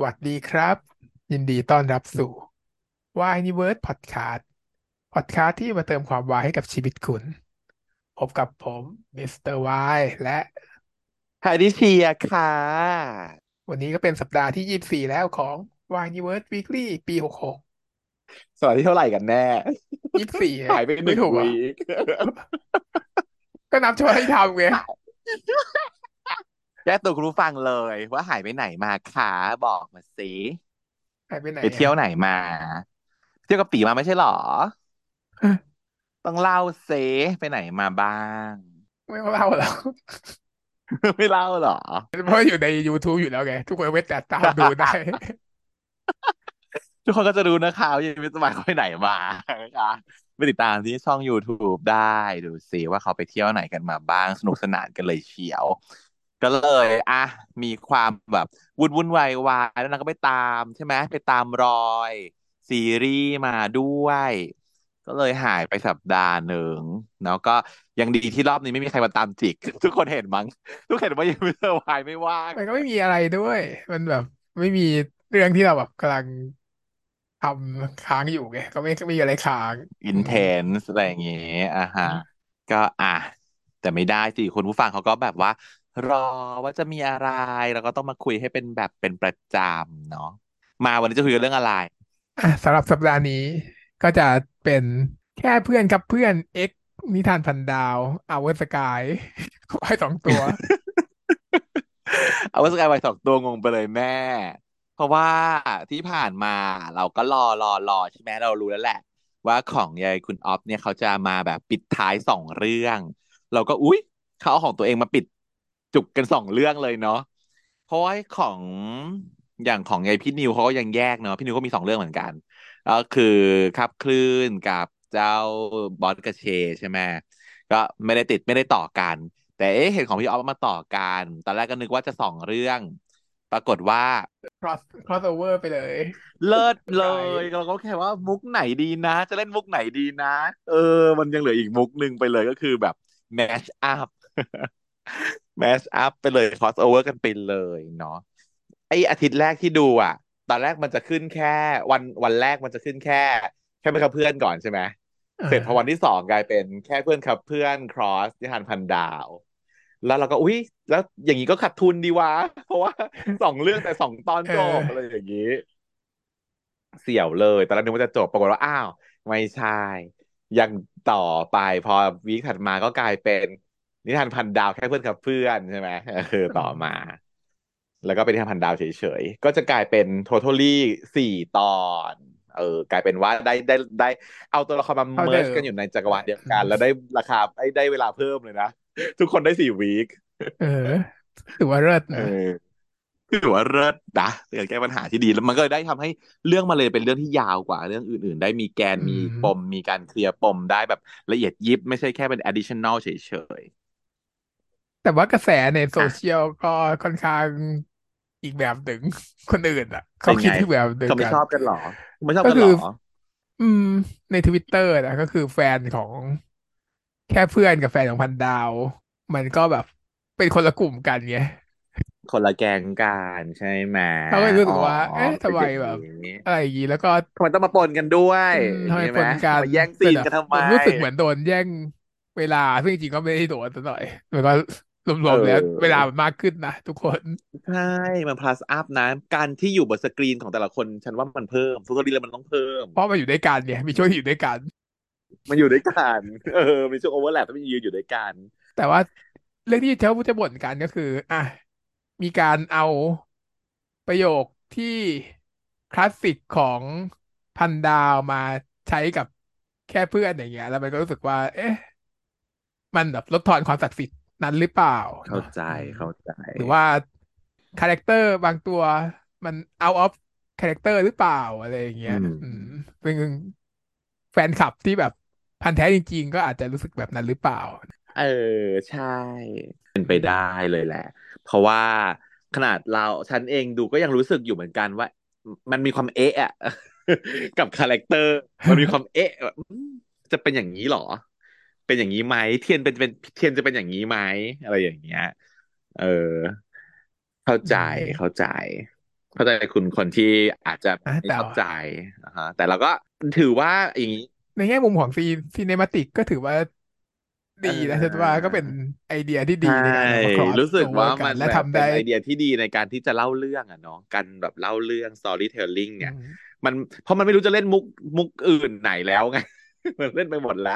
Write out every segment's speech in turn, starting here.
สวัสดีครับ ยินดีต้อนรับสู่ Yniverse Podcast Podcast ที่มาเติมความวายให้กับชีวิตคุณ พบกับผมมิสเตอร์วายและไฮดิเชียค่ะ วันนี้ก็เป็นสัปดาห์ที่ยี่สิบสี่แล้วของ Yniverse Weekly ปีหกหกสวัสดีเท่าไหร่กันแน่ยี่สิบสี่หายไปหไม่นึ่งไม่ถูกเหรอ week ก็นับเฉพาะที่ทำไง แก้ตัวคุณผู้ฟังเลย ว่าหายไปไหนมาคะบอกมาสิหายไปไหนไปเที่ยวอะไหนมา เที่ยวกับตีมาไม่ใช่หรอฮะต้องเล่าเซไปไหนมาบ้าง ไม่ต้องเล่าแล้วไม่เล่าหรอ เพราะอยู่ใน YouTube อยู่แล้วไง ทุกคนเว้นแต่ตามดูได้ ทุกคนก็จะรู้นะคะว่ายังไม่สบายเขาไปไหนมานะคะไปติดตามที่ช่อง YouTube ได้ดูสิว่าเขาไปเที่ยวไหนกันมาบ้าง สนุกสนานกันเลยเชียว ก็เลยอะมีความแบบวุ่นวุ่นวายวายแล้วนางก็ไปตามใช่ไหมไปตามรอยซีรีส์มาด้วย ก็เลยหายไปสัปดาห์หนึ่งแล้วก็ยังดีที่รอบนี้ไม่มีใครมาตามจิก ทุกคนเห็นมั้งทุกคนเห็นว่ายังไม่เซอร์ไพรส์ไม่ว่างมันก็ไม่มีอะไรด้วย มันแบบไม่มีเรื่องที่เราแบบกำลังทำค้างอยู่ไงก็ไม่ไม่มีอะไรค้าง intense อะไรอย่างเงี้ยอะฮะก็อะแต่ไม่ได้สิคุณผู้ฟังเขาก็แบบว่า รอว่าจะมีอะไรแล้วก็ต้องมาคุยให้เป็นแบบเป็นประจำเนาะมาวันนี้จะคุยกันเรื่องอะไรอะสำหรับสัปดาห์นี้ก็จะเป็นแค่เพื่อนครับเพื่อน X นิทานพันดาว Our Sky Y สองตัว Our Sky Y สองตัวงงไปเลยแม่ เพราะว่าที่ผ่านมาเราก็รอรอรอใช่ไหมเรารู้แล้วแหละ ว่าของยายคุณออฟเนี่ยเขาจะมาแบบปิดท้ายสองเรื่อง เราก็อุ๊ยเขาเอาของตัวเองมาปิด จุกกันสองเรื่องเลยเนาะเพราะว่าของอย่างของยายพี่นิวเขาก็ยังแยกเนาะพี่นิวก็มีสองเรื่องเหมือนกันก็คือคับคลื่นกับเจ้าบอสกระเชใช่ไหมก็ไม่ได้ติดไม่ได้ต่อกัน แต่เอ๊ะเห็นของพี่ออฟมาต่อกันตอนแรกก็นึกว่าจะสองเรื่อง ปรากฏว่า cross crossover ไปเลย เลิศสเลกายยเราก็แค่ว่ามุกไหนดีนะ จะเล่นมุกไหนดีนะ เออ มันยังเหลืออีกมุกหนึ่งไปเลยก็คือแบบ mash up mash up ไปเลย cross over กันไปเลยเนาะไออาทิตย์แรกที่ดูอะ ตอนแรกมันจะขึ้นแค่ วันวันแรกมันจะขึ้นแค่ แค่เป็นกับเพื่อนก่อนใช่ไหมเอเสร็จพออวันที่สองกลายเป็นแค่เพื่อนครับเพื่อน cross นิทานพันดาว แล้วเราก็อุ๊ยแล้วอย่างนี้ก็ขาดทุนดีวะ เพราะว่าสองเรื่องแต่สองตอนเอจอบอะไรอย่างนี้ เสี่ยวเลยตอนแรกนึกว่าจะจบปรากฏว่าอ้าว ไม่ใช่ยังต่อไปพอวีคถัดมาก็กลายเป็น นิทานพันดาวแค่เพื่อนกับเพื่อนใช่ไหมเออต่อมา แล้วก็เป็นนิทานพันดาวเฉยๆ ก็จะกลายเป็น totally สี่ตอน เออกลายเป็นว่าได้ได้ได้ เอาตัวละครมาเท่าเมิเดิร์จกันมอยู่ในจักรวาลเดียวอืกันมแล้วได้ราคาได้ได้เวลาเพิ่มเลยนะ ทุกคนได้สี่วีคเออถือว่าเลิศเอนะอคือถือว่าเลิศนะเป็นการแก้ปัญหาที่ดี แล้วมันก็ได้ทำให้เรื่องมาเลยเป็นเรื่องที่ยาวกว่า เรื่องอื่น ๆ ได้มีแกนอืมีมปม มีการเคลียร์ปมได้แบบละเอียดยิบ ไม่ใช่แค่เป็น additional เฉย แต่ว่ากระแสในๆโซอะเชียลก็ค่อนข้างอีกแบบหนึ่งคนอื่นอะเป็เขานคิไงดที่แบบเดียวเขาไม่กันชอบกันเหรอ ไม่ชอบก็กันเหคืรอออืม ในทวิตเตอร์นะก็คือแฟนของแค่เพื่อนกับแฟนของพันดาว มันก็แบบเป็นคนละกลุ่มกันไงคนละแกงกันใช่ไหมเขาก็เลยรู้อ๋สึอกว่า เอ๊ะเป็นทำไมอย่างแบบนี้อะไรอย่างนี้แล้วก็ทำไมต้องมาปนกันด้วยอืมอย่าทำงไมนี้ปไหมนกันมาแย่งเป็ซีนนแบบกันทำเหไมมือนรู้สึกเหมือนโดนแย่งเวลาซึ่งจริงๆก็ไม่ได้โดนซะหน่อยมันก็ รเอวมๆแล้วเวลาอมันมากขึ้นนะทุกคน ใช่ มัน plus up นะ การที่อยู่บนสกรีนของแต่ละคน ฉันว่ามันเพิ่มทุกทีเลยมันต้องเพิ่ม เพราะมันอยู่ด้วยกันเนี่ยมีช่วงที่อยู่ด้วยกัน มันอยู่ด้วยกันเออมีช่วงโอเวอร์แลปที่มันยืนอยู่ด้วยกัน แต่ว่าเรื่องที่เขาจะบ่นกันก็คือ อะมีการเอาประโยคที่คลาสสิกของพันดาวมาใช้กับแค่เพื่อนอย่างเงี้ย แล้วมันก็รู้สึกว่า เอ๊ะ มันแบบลดทอนความศักดิ์สิทธิ์ นั้นหรือเปล่า เข้าเนาะอืมเข้าใจ หรือว่า character บางตัวมัน out of คาแรคเตอร์หรือเปล่าอะไรอย่างเงี้ยอืมอืมซึ่งแฟนคลับที่แบบพันธุ์แท้จริง ๆ ก็อาจจะรู้สึกแบบนั้นหรือเปล่า เออ ใช่ เป็นไปได้เลยแหละ เพราะว่าขนาดเราฉันเองดูก็ยังรู้สึกอยู่เหมือนกันว่า มันมีความเอ๊ะอะกับ character มันมีความเอ๊ะแบบอืมจะเป็นอย่างนี้เหรอ เป็นอย่างนี้ไหมเทียนเป็นเป็นเทียนจะเป็นอย่างนี้ไหมอะไรอย่างเงี้ย เออ เข้าอืใจมเข้าใจ เข้าใจคุณคนที่อาจจะนะแต่ไม่ชอบใจนะฮะแต่เราก็ถือว่าอย่างนี้ ในแง่มุมของซีซีเนมาติกก็ถือว่าเดีนะฉันว่าออก็เป็นไอเดียที่ดีใช่ในการเอามา cross รู้สึกว่า over กันมันแบบและทำได้เป็นไอเดียที่ดีในการที่จะเล่าเรื่องอะเนาะการแบบเล่าเรื่อง storytelling เนี่ยอืมมันเพราะมันไม่รู้จะเล่นมุกมุกอื่นไหนแล้วไงมันเล่นไปหมดแล้ว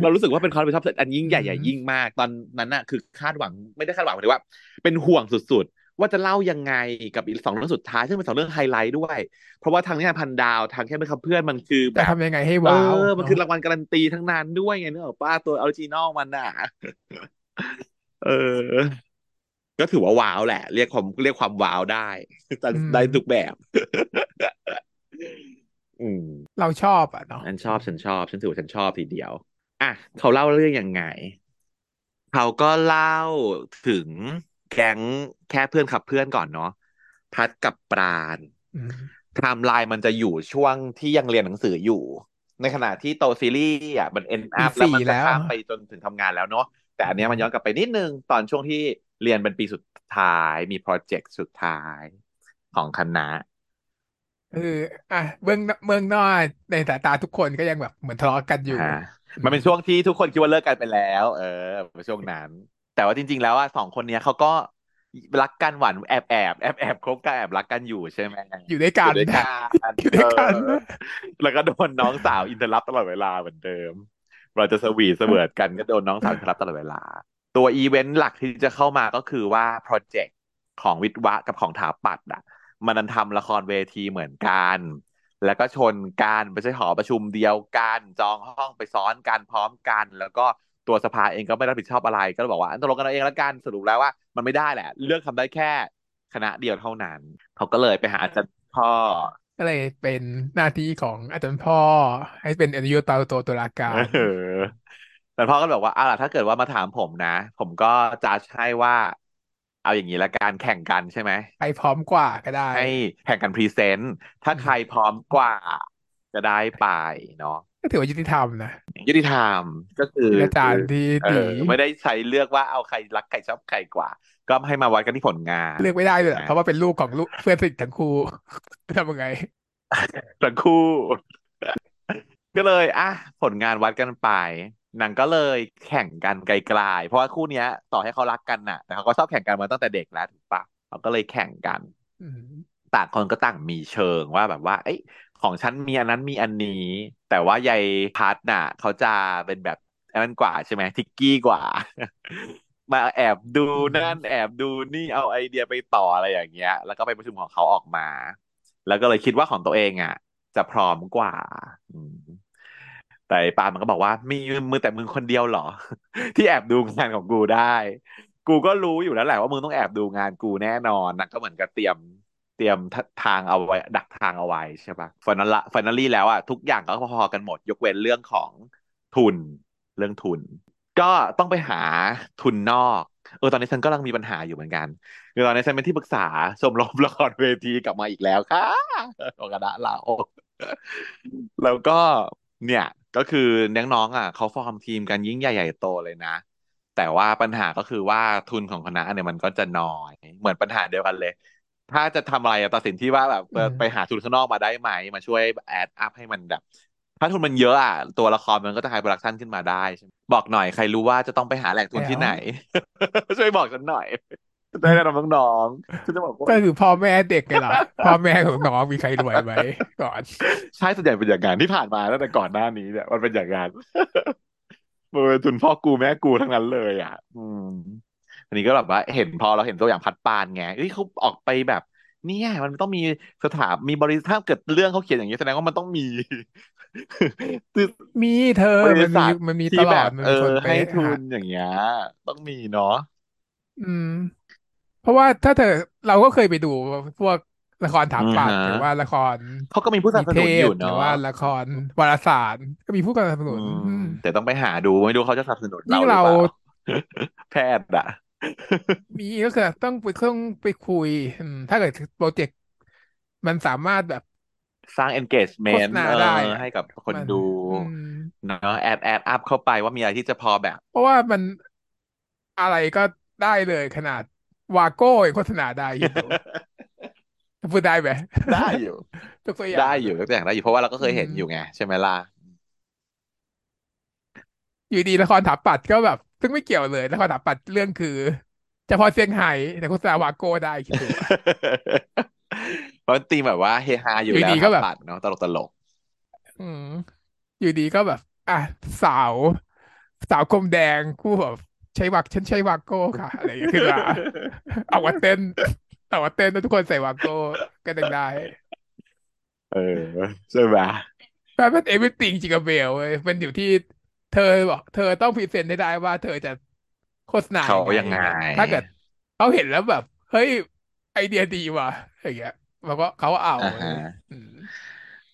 เรารู้สึกว่าเป็นความรับผิดชอบอันยิ่งใหญ่อืมใหญ่ยิ่งมาก ตอนนั้นน่ะคือคาดหวังไม่ได้คาดหวังหมายถึงว่า เป็นห่วงสุดๆ ว่าจะเล่ายังไงกับอีกสองเรื่องสุดท้าย ซึ่งเป็นสองเรื่องไฮไลท์ด้วย เพราะว่าทางนิทานพันดาวทางแค่เพื่อนครับเพื่อนมันคือแบบจะทำยังไงให้เออว้าวมันเนาะคือรางวัลการันตีทั้งนั้นด้วยไงนึกออกป้าตัว original มันน่ะเออ ก็ถือว่าว้าวแหละ เรียกความเรียกความว้าวได้อืมได้ทุกแบบ อืม เราชอบอะเนาะฉันชอบฉันชอบฉันถือว่าฉันชอบทีเดียว อะเขาเล่าเรื่องยังไง เขาก็เล่าถึงแก๊งแค่เพื่อนครับเพื่อนก่อนเนาะพัดกับปราณอืมไทม์ไลน์มันจะอยู่ช่วงที่ยังเรียนหนังสืออยู่ ในขณะที่ตัวซีรีส์อะมัน end up แล้วมันจะสี่แล้วข้ามไปจนถึงทำงานแล้วเนาะแต่อืม อันเนี้ยมันย้อนกลับไปนิดนึง ตอนช่วงที่เรียนเป็นปีสุดท้ายมีโปรเจกต์สุดท้ายของคณะ คืออะเบื้องเบื้องนอกในสายตาทุกคนก็ยังแบบเหมือนทะเลาะกันอยู่ฮะอืมมันเป็นช่วงที่ทุกคนคิดว่าเลิกกันไปแล้ว เออเป็นช่วงนั้น แต่ว่าจริง ๆ แล้วอะสองคนเนี้ยเขาก็รักกันหวานแอบแอบแอบแอบคบกันแอบรักกันอยู่ใช่ไหมอยู่ด้วยกันอยู่ด้วยกันอยู่เออด้วยกันแล้วก็โดนน้องสาว interrupt ตลอดเวลาเหมือนเดิม เราจะสวีทเสมอกันก็โดนน้องสาว interrupt ตลอดเวลา ตัวอีเวนต์หลักที่จะเข้ามาก็คือว่าโปรเจกต์ของวิทย์วะกับของถาปัตย์อะ มันดันทำละครเวทีเหมือนกัน แล้วก็ชนกันไปใช้หอประชุมเดียวกันจองห้องไปซ้อนกันพร้อมกัน แล้วก็ตัวสภาเองก็ไม่รับผิดชอบอะไร ก็เลยบอกว่าอันตกลงกันเอาเองแล้วกันสรุปแล้วว่า มันไม่ได้แหละ เลือกทำได้แค่คณะเดียวเท่านั้นเขาก็เลยไปหาอาจารย์พ่อก็เลยเป็นหน้าที่ของอาจารย์พ่อ ให้เป็นอนุโยตาโตตุลาการเออแต่พ่อก็บอกว่าอะล่ะถ้าเกิดว่ามาถามผมนะ ผมก็จะให้ว่า เอาอย่างนี้ละกันแข่งกันใช่ไหมใครพร้อมกว่าก็ได้ ให้แข่งกันพรีเซนต์ถ้าใครอืมพร้อมกว่าจะได้ไปเนาะก็ถือว่ายุติธรรมนะยุติธรรมก็คือเป็นอาจารย์ที่เออดีไม่ได้ใช้เลือกว่าเอาใครรักใครชอบใครกว่า ก็ให้มาวัดกันที่ผลงาน เลือกไม่ได้เลยอะนะเพราะว่าเป็นลูกของลูกเพื่อนสนิททั้งคู่ทำยังไงทั้งคู่ ก็เลยอะผลงานวัดกันไป หนังก็เลยแข่งกันไกลๆ เพราะว่าคู่เนี้ย ต่อให้เขารักกันน่ะ แต่เขาก็ชอบแข่งกันมาตั้งแต่เด็กแล้วถูกปะเขาก็เลยแข่งกันอืมต่างคนก็ต่างมีเชิงว่าแบบว่า เอ้ยของฉันมีอันนั้นมีอันนี้ แต่ว่ายายพัดน่ะ เขาจะเป็นแบบอันนั้นกว่าใช่ไหมทิกกี้กว่า มาแอบดูนั่น อืม แอบดูนี่เอาไอเดียไปต่ออะไรอย่างเงี้ย แล้วก็ไปประชุมของเขาออกมา แล้วก็เลยคิดว่าของตัวเองอะ จะพร้อมกว่าอืม แต่ปราณมันก็บอกว่าอืม มีแต่มึงคนเดียวเหรอ ที่แอบดูงานของกูได้ กูก็รู้อยู่แล้วแหละว่ามึงต้องแอบดูงานกูแน่นอนนะก็เหมือนกับเตรียมเตรียมทางเอาไว้ ดักทางเอาไว้ใช่ปะ final finally แล้วอะทุกอย่างก็พอๆกันหมด ยกเว้นเรื่องของทุนเรื่องทุน ก็ต้องไปหาทุนนอกเออตอนนี้ฉันก็กำลังมีปัญหาอยู่เหมือนกันคือตอนนี้ฉันเป็นที่ปรึกษาชมรมละครเวทีกลับมาอีกแล้วค่ะโอกาสลาออกแล้วก็เนี่ย ก็คือน้องๆอะเขาฟอร์มทีมกันยิ่งใหญ่ใหญ่โตเลยนะ แต่ว่าปัญหาก็คือว่าทุนของคณะเนี่ยมันก็จะน้อย เหมือนปัญหาเดียวกันเลย ถ้าจะทำอะไรอะตัดสินที่ว่าแบบเอออืมไปหาทุนข้างนอกมาได้ไหม มาช่วยadd up ให้มันแบบ ถ้าทุนมันเยอะอะตัวละครมันก็จะ high production ขึ้นมาได้ใช่ไหมบอกหน่อยใครรู้ว่าจะต้องไปหาแหล่งทุนแล้วที่ไหน ช่วยบอกฉันหน่อยจะ ได้แนะนำน้องๆฉันจะบอกว่าก็คือพ่อแม่เด็กไงล่ะพ่อแม่ของน้องมีใครรวยไหมก่อนใช่ส่วนใหญ่เป็นอย่างนั้นที่ผ่านมาตั้งแต่ก่อนหน้านี้เนี่ยมันเป็นอย่างนั้นมันเป็นทุนพ่อกูแม่กูทั้งนั้นเลยอะ อืมอันนี้ก็แบบว่าเห็นพอเราเห็นตัวอย่างพัดปราณไงเอ้ยเขาออกไปแบบเนี่ยมันต้องมีสถามีบริษัทถ้าเกิดเรื่องเขาเขียนอย่างนี้แสดงว่ามันต้องมีคืมีเธอ มันมีอบริษัทมันมีตที่ลอแบบเออดมันมีคนไปให้ทุหานอย่างเงี้ยต้องมีเนาะอืมเพ ราะว่าถ้าเธอเราก็เคยไปดูพวกละครถาอือฮะปัตย์หรือว่าละครเขาก็มีผู้สนับสนิเทนุนอยู่เนาะศหรือว่าละครวารสารก็มีผู้สนับสอืนุนมอืมแต่ต้องไปหาดูไม่รู้เขาจะสนับสนุนเรายิ่งเราหรือเปล่าแพทย์อะมีก็คือต้องไปต้องไปคุยอืมถ้าเกิดโปรเจกต์มันสามารถแบบสร้างโฆษ engagement ณาเออได้อะให้กับคนมันดูอืมเนาะ add add up เข้าไปว่ามีอะไรที่จะพอแบบ เพราะว่ามันอะไรก็ได้เลยขนาด วาโก้ยังโฆษณาได้คิดดูพูดได้ไหมได้อยู่ยกตัวอย่าได้อยู่ยกตัวอย่างได้อยู่เพราะว่าเราก็อืเคยเห็นอยู่ไง อืมใช่ไหมล่ะอยู่ดีละครถาปัตย์ก็แบบ ซึ่งไม่เกี่ยวเลยละครถาปัตย์เรื่องคือเฉพาะเซี่ยงไฮ้แต่โฆษณาวาโก้ได้คิดดูอะเพราะตีมแบบว่าเฮฮาออยู่ยู่แล้วดีก็แบบทับปัดเนาะตลกตลกอืมอยู่ดีก็แบบ อะสาว สาวกรมแดงคู่แบบ ใช้วักฉันใช้วากโก้ค่ะอะไรอย่างเงี้ยขึ้นมาเอาว่าเต้นเอาว่าเต้นแล้วทุกคนใส่วากโก้ก็ดังได้ เออใช่ไหมแต่เป็นเอ r y t ติงจริงกับเบลเว้ยมันอยู่ที่เธอบอกเธอต้องพรีเซนต์ได้ได้ว่าเธอจะโฆษณาเขายังไงยังไงอย่างเงี้ยถ้าเกิดเขาเห็นแล้วแบบ เฮ้ย ไอเดียดีว่ะอย่างเงี้ยมันก็เขาเอา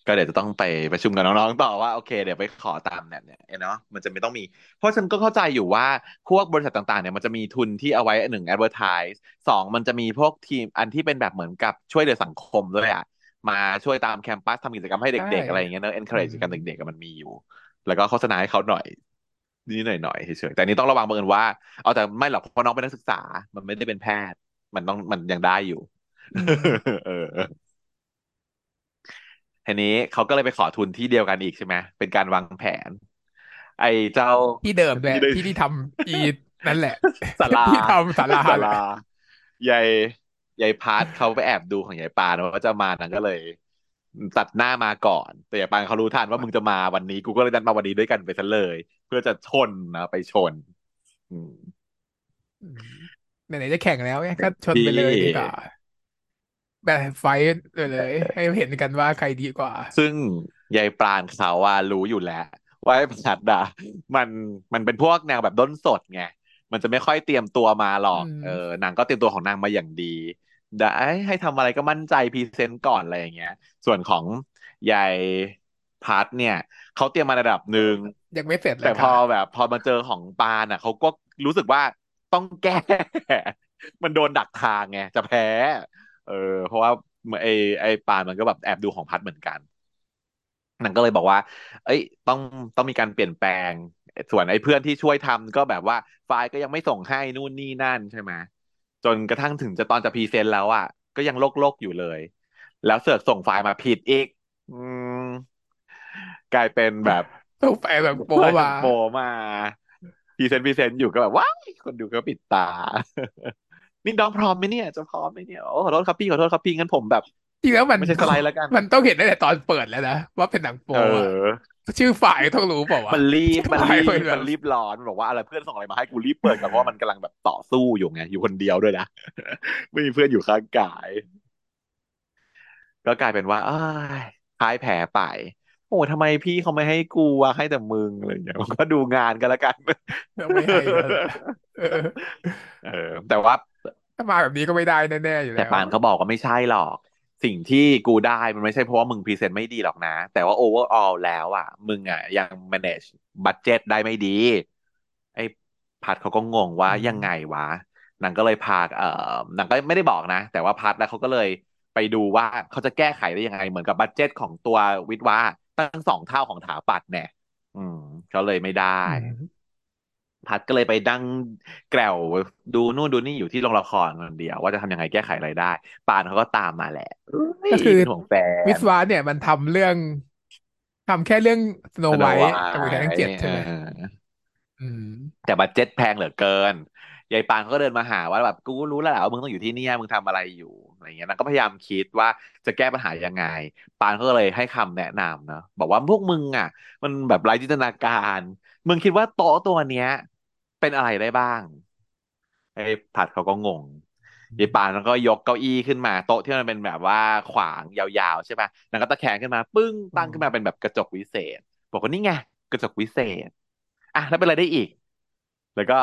อ่าฮะเว้ยอืมก็เดี๋ยวจะต้องไปประชุมกับน้องๆต่อว่าโอเคเดี๋ยวไปขอตามเนี่ยเนี่ยเนาะมันจะไม่ต้องมี เพราะฉันก็เข้าใจอยู่ว่าพวกบริษัทต่างๆเนี่ยมันจะมีทุนที่เอาไว้หนึ่ง advertise สองมันจะมีพวกทีมอันที่เป็นแบบเหมือนกับช่วยเหลือสังคมด้วยอะมาช่วยตามแคมปัสทำกิจกรรมให้ใช่เด็กๆอะไรอย่างเงี้ยเนอะอื encourage มกันเด็กๆอะมันมีอยู่ แล้วก็โฆษณาให้เขาหน่อยนิดๆหน่อยๆเฉยๆแต่อันนี้ต้องระวังเบอร์ว่าเอาแต่ไม่หรอกเพราะน้องเป็นนักศึกษา มันไม่ได้เป็นแพทย์ มันต้องมันยังได้อยู่อืมเออ ทีนี้เขาก็เลยไปขอทุนที่เดียวกันอีกใช่ไหมเป็นการวางแผน ไอ้เจ้าที่เดิมด้วยที่ได้ที่ที่ทำอีนั่นแหละศาลาที่ทำศาลาศาลาแหละยายยายพาร์ทเขาไปแอบดูของยายปานว่าจะมานางก็เลย ตัดหน้ามาก่อน แต่ยายปานเขารู้ทันว่ามึงจะมาวันนี้ กูก็เลยดันมาวันนี้ด้วยกันไปซะเลย เพื่อจะชนนะไปชนอืมอืมไหนๆจะแข่งแล้วเนี่ยก็ชนที่ไปเลยดีกว่า แบบไฟต์เลยเลยให้เห็นกันว่าใครดีกว่า ซึ่งยายปราณเขาว่ารู้อยู่แล้ว ว่าไอ้ผัดอะมันมันเป็นพวกแนวแบบด้นสดไงมันจะไม่ค่อยเตรียมตัวมาหรออืกเออมนางก็เตรียมตัวของนางมาอย่างดีได้ให้ทำอะไรก็มั่นใจพรีเซนต์ก่อนอะไรอย่างเงี้ย ส่วนของยายพัดเนี่ยเขาเตรียมมาระดับหนึ่งยังไม่เสร็จเลแต่พอยค่ะแบบ พอมาเจอของปานอะเขาก็รู้สึกว่าต้องแก้ มันโดนดักทางไงจะแพ้ เออเพราะว่าไอ้ไอ้ปานมันก็แบบแอบดูของพัดเหมือนกันนางก็เลยบอกว่า เอ้ย ต้องต้องมีการเปลี่ยนแปลง ส่วนไอ้เพื่อนที่ช่วยทำก็แบบว่าไฟล์ก็ยังไม่ส่งให้นู่นนี่นั่นใช่ไหมจนกระทั่งถึงจะตอนจะพรีเซนต์แล้วอะ ก็ยังโหลดๆอยู่เลย แล้วเสือกส่งไฟล์มาผิดอีก อืมกลายเป็นแบบต้องไปแบบโปไฟล์ถึมางโปรมาพรีเซนต์พรีเซนต์อยู่ก็แบบว้ายคนดูก็ปิดตา นี่น้องพร้อมไหมเนี่ย จะพร้อมไหมเนี่ยโอ้ขอโทษครับพี่ขอโทษครับพี่งั้นผมแบบจริงแล้วมันไม่ใช่สไลด์แล้วกัน มันต้องเห็นตั้งแต่ตอนเปิดแล้วนะว่าเป็นหนังโปเอะออชื่อฝ่ายต้องรู้เปล่าวะมันรีบชื่อมันรีฝ่ายเป็นแบบบมันรีบร้อนบอกว่าอะไรเพื่อนส่งอะไรมาให้กูรีบเปิดก่อนเพราะว่ามันกำลังแบบต่อสู้อยู่ไงอยู่คนเดียวด้วยนะไม่มีเพื่อนอยู่ข้างกาย ก็กลายเป็นว่าเอ้ยพ่ายแพ้ไปโอ้ทำไมพี่เขาไม่ให้กูวะให้แต่มึงอะไรอย่างเงี้ยก็ดูงานกันแล้วกันไม่ให้แล้วแหละเออเออ แต่ว่า ถ้ามาแบบนี้ก็ไม่ได้แน่ๆอยู่แล้วแต่ปราณเขาบอกว่าไม่ใช่หรอก สิ่งที่กูได้มันไม่ใช่เพราะว่ามึงพรีเซนต์ไม่ดีหรอกนะ แต่ว่า overall แล้วอะ มึงอะ ยัง manage budget ได้ไม่ดี ไอ้พัดเขาก็งงว่าอืยังไงวะนางก็เลยพาเอ่อนางก็ไม่ได้บอกนะ แต่ว่าพัดแล้วเขาก็เลยไปดูว่าเขาจะแก้ไขได้ยังไง เหมือนกับ budget ของตัววิทย์ว่าตั้งสองเท่าของถาปัตย์เนี่ยอืมเขาเลยไม่ได้อืม พัดก็เลยไปดั้งแกลวดูนู่นดูนี่อยู่ที่โรงละครคนเดียว ว่าจะทำยังไงแก้ไขอะไรได้ ปานเขาก็ตามมาแหละเอ้ยก็คือเป็นห่วงแฟนวิศวะเนี่ยมันทำเรื่องทำแค่เรื่องสโนไวท์สโนไวกับมือแทนทั้งเจ็ดท์เอใช่ไหมออืมแต่บัดเจ็ตแพงเหลือเกินยายปานเขาก็เดินมาหาว่าแบบกูรู้แล้วแหละว่ามึงต้องอยู่ที่เนี่ยมึงทำอะไรอยู่อะไรเงี้ยนางก็พยายามคิดว่าจะแก้ปัญหายังไง ปานเขาก็เลยให้คำแนะนำเนาะบอกว่าพวกมึงอะ มันแบบไร้จินตนาการ มึงคิดว่าโต๊ะตัวเนี้ย เป็นอะไรได้บ้างไอ้ผัดเขาก็งงยายปานแล้วก็ยกเก้าอี้ขึ้นมาโต๊ะที่มันเป็นแบบว่าขวางยาวๆใช่ปะนางก็ตะแคงขึ้นมา ปึ้งอืตั้งขึ้นมาเป็นมแบบกระจกวิเศษ บอกว่านี่ไงกระจกวิเศษ อะแล้วเป็นอะไรได้อีก แล้วก็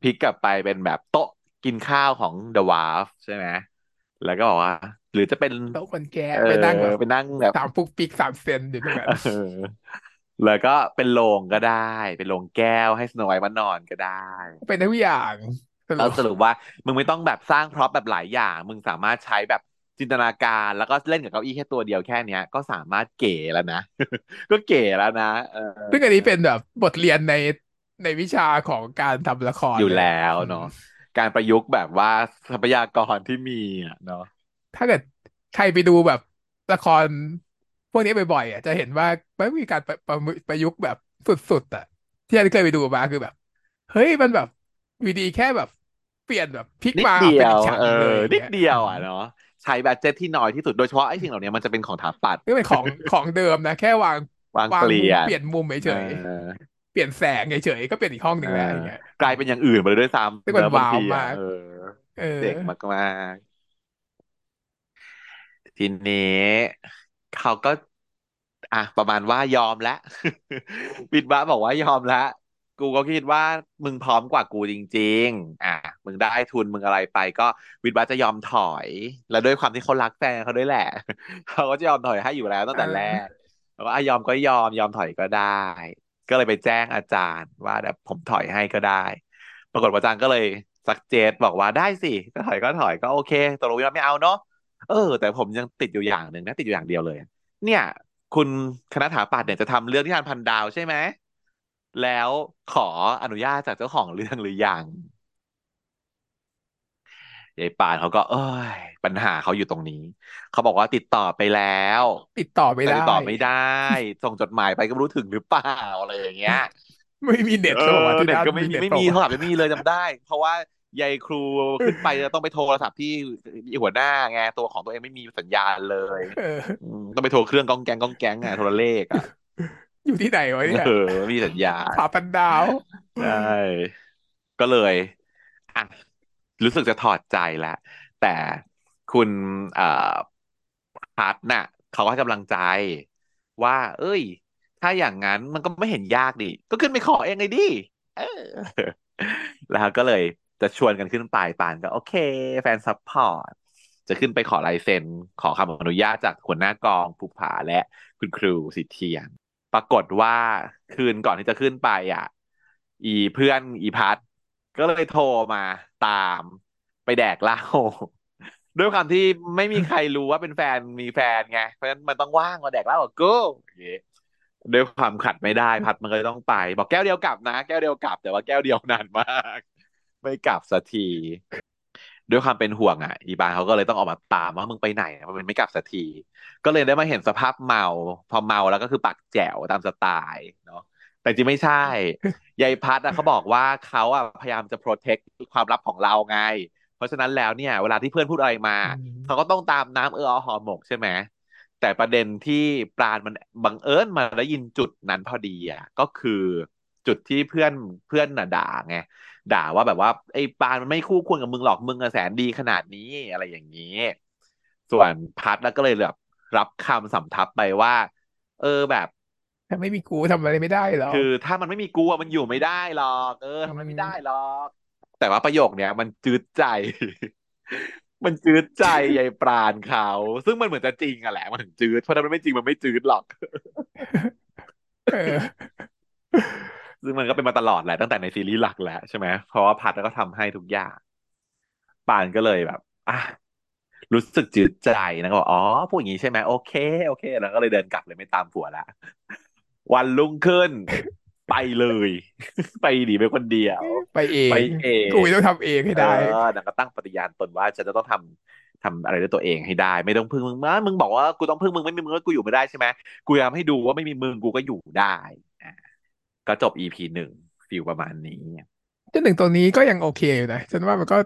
พลิกกลับไปเป็นแบบโต๊ะกินข้าวของ The Dwarf ใช่ไหมแล้วก็บอกว่า หรือจะเป็นโต๊ะคนแก่เออไปนั่งแบบไปนั่งแบบสามปุกปิกสามเซนอยู่ตรงนั้นเออ แล้วก็เป็นโรงก็ได้ เป็นโรงแก้วให้สโนไวท์มานอนก็ได้ เป็นทุกอย่างสแล้วรุปสรุปว่ามึงไม่ต้องแบบสร้างพร็อพแบบหลายอย่าง มึงสามารถใช้แบบจินตนาการแล้วก็เล่นกับเก้าอี้แค่ตัวเดียวแค่เนี้ย ก็สามารถเก๋แล้วนะ ก็เก๋แล้วนะเออซึ่งอันนี้เป็นแบบบทเรียนในในวิชาของการทำละครอยู่แล้เลยแหละอืมวเนาะการประยุกต์แบบว่าทรัพยากรที่มีอะเนาะถ้าเกิดใครไปดูแบบละคร พวกนี้บ่อยๆอะจะเห็นว่ามันมีการประประประยุกต์แบบสุดๆอะที่อันเคยไปดูมาคือแบบ เฮ้ยมันแบบอยู่ดีแค่แบบ เปลี่ยนแบบพลิกมานิดเดียวเป็นอีกฉากเออหนึ่งเลยอย่างนิดเงี้ยอืเดียวมอะเนาะใช้บัดเจ็ตที่น้อยที่สุดโดยเฉพาะไอ้สิ่งเหล่านี้มันจะเป็นของถาปัตย์นี่เป็นของของเดิมนะ แค่วางวางวางเปลี่ยนมุมเปลี่ยนมุมเอเฉยอๆเปลี่ยนแสงเฉยๆก็เปลี่ยนอีกห้องหเออนึ่งแล้วอย่างเงี้ย กลายเป็นอย่างอื่นไปเลยด้วยซึ่งซ้ำมันว้าแล้วบางทีวมากอะเออ เออเจ๋งมากๆทีนี้ เขาก็ อะประมาณว่ายอมแล้วบิดบ้าบอกว่ายอมแล้วกูก็คิดว่ามึงพร้อมกว่ากูจริง ๆ อะ มึงได้ทุนมึงอะไรไป ก็วิดบ้าจะยอมถอย แล้วด้วยความที่เขารักแฟนเขาด้วยแหละ เขาก็จะยอมถอยให้อยู่แล้วตั้งอ่แต่แรกาแล้วก็อะยอมก็ยอมยอมถอยก็ได้ ก็เลยไปแจ้งอาจารย์ว่าแบบผมถอยให้ก็ได้ ปรากฏว่าอาจารย์ก็เลยสักเจตบอกว่าได้สิก็ถอยก็ถอยก็โอเคตกลงวิดบ้าไม่เอาเนาะ เออ แต่ผมยังติดอยู่อย่างหนึ่งนะ ติดอยู่อย่างเดียวเลย เนี่ย คุณคณะถาปัตย์เนี่ยจะทำเรื่องที่ทานพันดาวใช่ไหมแล้วขออนุญาตจากเจ้าของเรื่องหรือยังยายป่านเขาก็ เอ้ย ปัญหาเขาอยู่ตรงนี้ เขาบอกว่าติดต่อไปแล้ว ติดต่อไม่แต่ได้ติดต่อไม่ได้ ส่งจดหมายไปก็ไม่รู้ถึงหรือเปล่าอะไรอย่างเงี้ย ไม่มีเน็ตเออเขาบอกว่าที่เน็ตด้านก็ไม่มีไม่มีเน็ตเปล่ามีโทรศัพท์ไม่มีเลยจำได้ เพราะว่า ยายครูขึ้นไปจะต้องไปโทรศัพท์ที่หัวหน้าไงตัวของตัวเองไม่มีสัญญาณเลยเออือมต้องไปโทรเครื่องก้องแกงก้องแกงอะโทรเลขอะอยู่ที่ไหนวะเนี่ยเออไม่มีสัญญาณผาปันดาวใช่ก็เลยอะรู้สึกจะถอดใจแล้วแต่คุณเอ่อพัดน่ะ เขาก็ให้กำลังใจ ว่า เอ้ย ถ้าอย่างนั้นมันก็ไม่เห็นยากดิก็ขึ้นไปขอเองเลยดิเออแล้วก็เลย จะชวนกันขึ้นไปปราณก็โอเค แฟน support จะขึ้นไปขอลายเซ็น ขอคำอนุญาตจากหัวหน้ากองภูผาและคุณครูสีเทียนปรากฏว่าคืนก่อนที่จะขึ้นไปอะ อีเพื่อนอีพัดก็เลยโทรมาตามไปแดกเหล้าด้วยความที่ไม่มีใครรู้ว่าเป็นแฟนมีแฟนไง เพราะฉะนั้นมันต้องว่างมาแดกเหล้ากับกูด้วยความขัดไม่ได้พัดมันก็เลยต้องไป บอกแก้วเดียวกลับนะ แก้วเดียวกลับ แต่ว่าแก้วเดียวนานมาก ไม่กลับสักทีด้วยความเป็นห่วงอะ อีบานเขาก็เลยต้องออกมาตามว่ามึงไปไหนมันไม่กลับสักที ก็เลยได้มาเห็นสภาพเมา พอเมาแล้วก็คือปากแจ๋วตามสไตล์เนาะแต่จริงไม่ใช่ยายพัดอะเขาบอกว่าเขาอะพยายามจะ protect ความลับของเราไง เพราะฉะนั้นแล้วเนี่ย เวลาที่เพื่อนพูดอะไรมาอืเขามก็ต้องตามน้ำเออเอาหอมหมกใช่ไหมแต่ประเด็นที่ปราณมันบังเอิญมาได้ยินจุดนั้นพอดีอะก็คือจุดที่เพื่อนเพื่อนน่ะด่าไง ด่าว่าแบบว่าไอ้ปราณมันไม่คู่ควรกับมึงหรอกมึงอะแสนดีขนาดนี้อะไรอย่างนี้ ส่วนพัดแล้วก็เลยแบบรับคำสำทับไปว่า เออแบบ ถ้าไม่มีกูทำอะไรไม่ได้หรอคือ ถ้ามันไม่มีกูอะมันอยู่ไม่ได้หรอกเอออืทำอะไรไม่ได้หรอมกแต่ว่าประโยคเนี้ย มันจืดใจ มันจืดใจยายปราณเขา ซึ่งมันเหมือนจะจริงอะแหละมันถึงจืดเพราะถ้ามันไม่จริงมันไม่จืดหรอกเออ ซึ่งมันก็เป็นมาตลอดแหละตั้งแต่ในซีรีส์หลักแหละใช่ไหมเพราะว่าพัดก็ทำให้ทุกอย่างปานก็เลยแบบอะรู้สึกจืดใจนะก็บอกอ๋อพูดอย่างนี้ใช่ไหมโอเค โอเค แล้วก็เลยเดินกลับเลยไม่ตามผัวละวันรุ่งขึ้น ไปเลย ไปดีไปคนเดียว ไปเอไปงเอกูงต้องทำเองให้เออได้นางก็ตั้งปฏิญาณตนว่าฉันจะต้องทำทำอะไรด้วยตัวเองให้ได้ ไม่ต้องพึ่งมึงมามึงบอกว่ากูต้องพึ่งมึงไม่มีมึงแล้วกูอยู่ไม่ได้ใช่ไหมกูจะทำให้ดูว่าไม่มีมึงกูก็อยู่ได้อะ ก็จบอีพีหนึ่งfeel ประมาณนี้จนถึงตัวนี้ก็ยังโอเคอยู่นะฉันว่ามันก็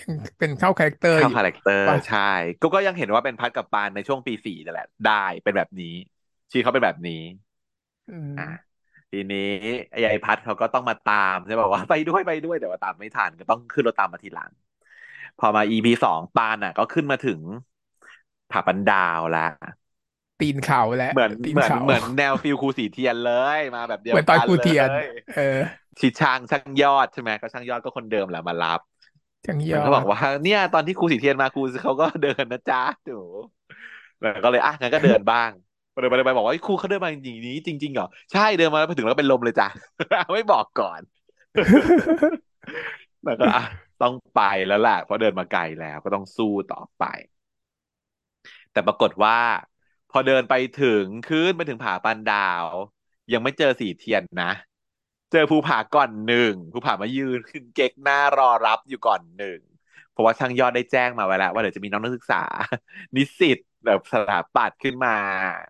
ยังเป็นเข้าคาแรคเตอร์เข้าอยู่ character ป่ะใช่ ก็ก็ยังเห็นว่าเป็นพัดกับปราณในช่วงปีสี่นั่นแหละ ได้เป็นแบบนี้ ชีวิตเขาเป็นแบบนี้อะ อืมทีนี้ไอ้ไอ้พัดเขาก็ต้องมาตามใช่บอกว่าไปด้วยไปด้วยแต่ว่าตามไม่ทันก็ต้องขึ้นรถตามมาทีหลัง พอมา EP สองปราณอะ ก็ขึ้นมาถึงผาปันดาวละ ตีนเขาและเหมือนเหมือนตีนเขาเหมือนแนว feel ครูสีเทียนเลยมาแบบเดีเหมือนตอนยวกันเลกูเทียนยเออชิช่างช่างยอดใช่ไหมก็ช่างยอดก็คนเดิมแหละมารับช่างยอดมันก็บอกว่าเนี่ยตอนที่ครูสีเทียนมาครูเขาก็เดินนะจ๊ะหนูแล้วก็เลยอะงั้นก็เดินบ้างไปเดินไปเดินไปบอกว่าครูเขาเดินมาอย่างนี้จริงๆเหรอใช่เดินมาแล้วไปถึงแล้วก็เป็นลมเลยจ้ะไม่บอกก่อนแล้วก็อะต้องไปแล้วแหละเพราะเดินมาไกลแล้วก็ต้องสู้ต่อไป แต่ปรากฏว่า พอเดินไปถึงขึ้นไปถึงผาปันดาว ยังไม่เจอสีเทียนนะ เจอภูผาก่อนหนึ่งภูผามายืนขึ้นเก๊กหน้ารอรับอยู่ก่อนหนึ่งเพราะว่าช่างยอดได้แจ้งมาไว้แล้ว ว่าเดี๋ยวจะมีน้องนักศึกษา นิสิตแบบสถาปัตย์ขึ้นมา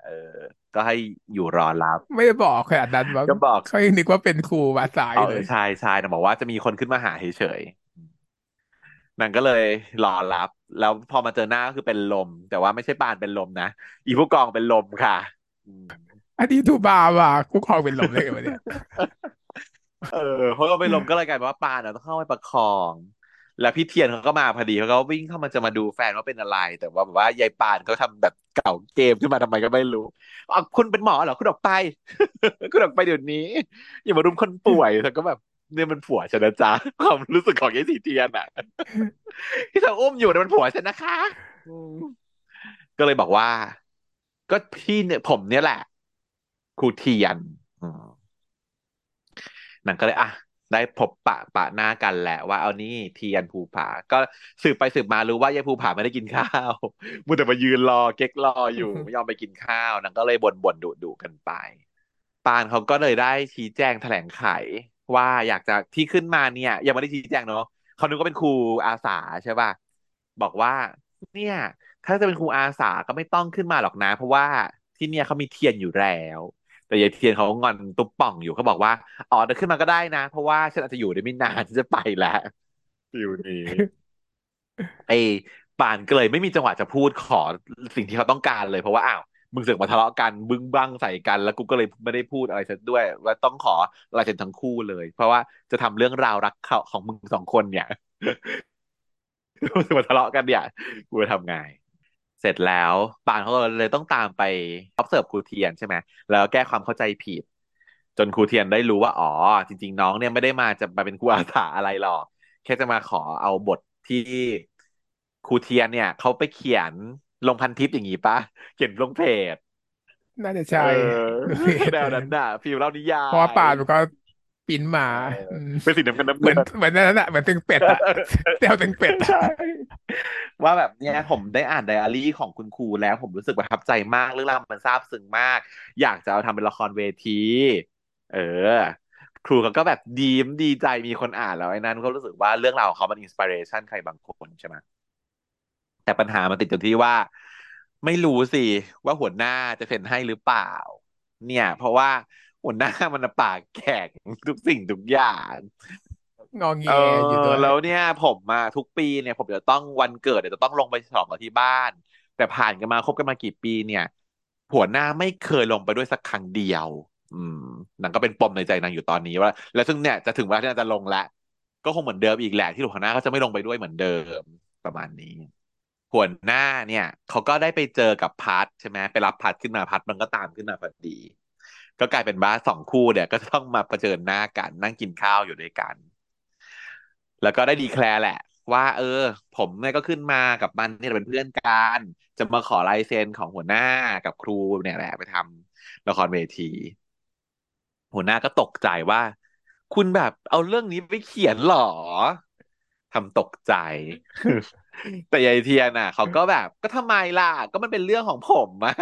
เออ ก็ให้อยู่รอรับ ไม่ได้บอกขนาดนั้นว่าก็บอกเขายังนึกว่าเป็นครูภาษาอเอายู่เลยเออใช่ใช่นะบอกว่าจะมีคนขึ้นมาหาเฉยๆ นางก็เลยรอรับ แล้วพอมาเจอหน้าก็คือเป็นลม แต่ว่าไม่ใช่ปานเป็นลมนะอีผู้กองเป็นลมค่ะอืมอันนี้ถูกบาว่ะคุกครองเป็นลมเลยกันวะเนี่ยเออเพราะเราไปลมก็เลยกลายเป็นว่าปานอะต้องเข้าไปประคอง แล้วพี่เทียนเขาก็มาพอดีเขาก็วิ่งเข้ามาจะมาดูแฟนว่าเป็นอะไร แต่ว่าแบบว่ายายปานเขาทำแบบเก่าเกมขึ้นมาทำไมก็ไม่รู้อ๋อคุณเป็นหมอเหรอคุณออกไป คุณออกไปเดี๋ยวนี้ อย่ามารุมคนป่วยแต่ก็แบบ เนี่ยมันผัวฉันนะจ๊ะความรู้สึกของยายสีเทียนอะ ที่เธออุ้มอยู่เนี่ยมันผัวฉันนะคะอืมก็เลยบอกว่า ก็พี่เนี่ยผมเนี่ยแหละครูเทียนอืมหนังก็เลยอะได้พบปะปะหน้ากันแหละว่าเอานี่เทียนภูผา ก็สืบไปสืบมารู้ว่ายายภูผาไม่ได้กินข้าวมัวแต่มายืนรอเก๊กรออยู่ไม่ยอมไปกินข้าวนางก็เลยบ่นบ่นดุดุกันไป ปานเขาก็เลยได้ชี้แจงแถลงไข ว่าอยากจะที่ขึ้นมาเนี่ย ยังไม่ได้ชี้แจงเนาะเขานึกว่าเป็นครูอาสาใช่ป่ะบอกว่า เนี่ย ถ้าจะเป็นครูอาสาก็ไม่ต้องขึ้นมาหรอกนะ เพราะว่าที่เนี่ยเขามีเทียนอยู่แล้ว แต่ยายเทียนเขางอนตุ๊บป่องอยู่เขาบอกว่าอ๋อเดี๋ยวขึ้นมาก็ได้นะ เพราะว่าฉันอาจจะอยู่ได้ไม่นานฉันจะไปแล้วฟิวนี้ไอ้ปานก็เลยไม่มีจังหวะจะพูดขอสิ่งที่เขาต้องการเลยเพราะว่าอ้าว มึงเสือกมาทะเลาะกันบึ้งบั้งใส่กัน แล้วกูก็เลยไม่ได้พูดอะไรเสักด้วย ว่าต้องขอลายเซ็นทั้งคู่เลย เพราะว่าจะทำเรื่องราวรักเขาของมึงสองคนเนี่ยมาทะเลาะกันเนี่ยกูจะทำไงเสร็จแล้วปานเขาก็เลยต้องตามไป observe ครูเทียนใช่ไหมแล้วแก้ความเข้าใจผิด จนครูเทียนได้รู้ว่า อ๋อ จริง ๆ น้องเนี่ยไม่ได้มาจะมาเป็นครูอาสาอะไรหรอก แค่จะมาขอเอาบทที่ครูเทียนเนี่ยเขาไปเขียน ลงพันทิปอย่างนี้ปะเขียนลงเพจน่าจะเอใช่อดูเพจแนวเออนั้นน่ะฟีลเล่านิยาเพราะว่ายป่านมันก็ปิ้นมาเอออืมเป็นสีน้ำเงินน้ำเหมือนเงินเหมือนนั่นแหละเหมือนตึงเป็ดอะแนวตึงเป็ดอะใช่ว่าแบบเนี้ยผมได้อ่านไดอารี่ของคุณครูแล้วผมรู้สึกประทับใจมากเรื่องราวมันซาบซึ้งมาก อยากจะเอาทำเป็นละครเวที เออ ครูเขาก็แบบดีมดีใจมีคนอ่านแล้วไอ้นั่นก็รู้สึกว่าเรื่องราวของเขามันอินสปิเรชันใครบางคนใช่ไหม แต่ปัญหามันติดตรงที่ว่า ไม่รู้สิว่าหัวหน้าจะเซ็นให้หรือเปล่า เนี่ย เพราะว่าหัวหน้ามันน่ะปากแข็งทุกสิ่งทุกอย่างงอแงเอออยู่ด้วยแล้วเนี่ย ผมมาทุกปีเนี่ย ผมจะต้องวันเกิดเดี๋ยวจะต้องลงไปฉลองกับที่บ้าน แต่ผ่านกันมาคบกันมากี่ปีเนี่ย หัวหน้าไม่เคยลงไปด้วยสักครั้งเดียว อืมนางก็เป็นปมในใจนางอยู่ตอนนี้ว่า แล้วซึ่งเนี่ยจะถึงเวลาที่นางจะลงแล้วก็คงเหมือนเดิมอีกแหละที่หัวหน้าก็จะไม่ลงไปด้วยเหมือนเดิมประมาณนี้ หัวหน้าเนี่ย เขาก็ได้ไปเจอกับพัดใช่ไหมไปรับพัดขึ้นมาพัดมันก็ตามขึ้นมาพอดี ก็กลายเป็นว่าสองคู่เนี่ยก็ต้องมาเผชิญหน้ากันนั่งกินข้าวอยู่ด้วยกัน แล้วก็ได้ดีแคลร์แหละ ว่า เออ ผมเนี่ยก็ขึ้นมากับมันเนี่ยเป็นเพื่อนกันจะมาขอลายเซ็นของหัวหน้ากับครูเนี่ยแหละไปทำละครเวที หัวหน้าก็ตกใจว่า คุณแบบเอาเรื่องนี้ไปเขียนหรอทำตกใจ แต่ยายเทียนน่ะเขาก็แบบ ก็ทำไมล่ะ ก็มันเป็นเรื่องของผมอะ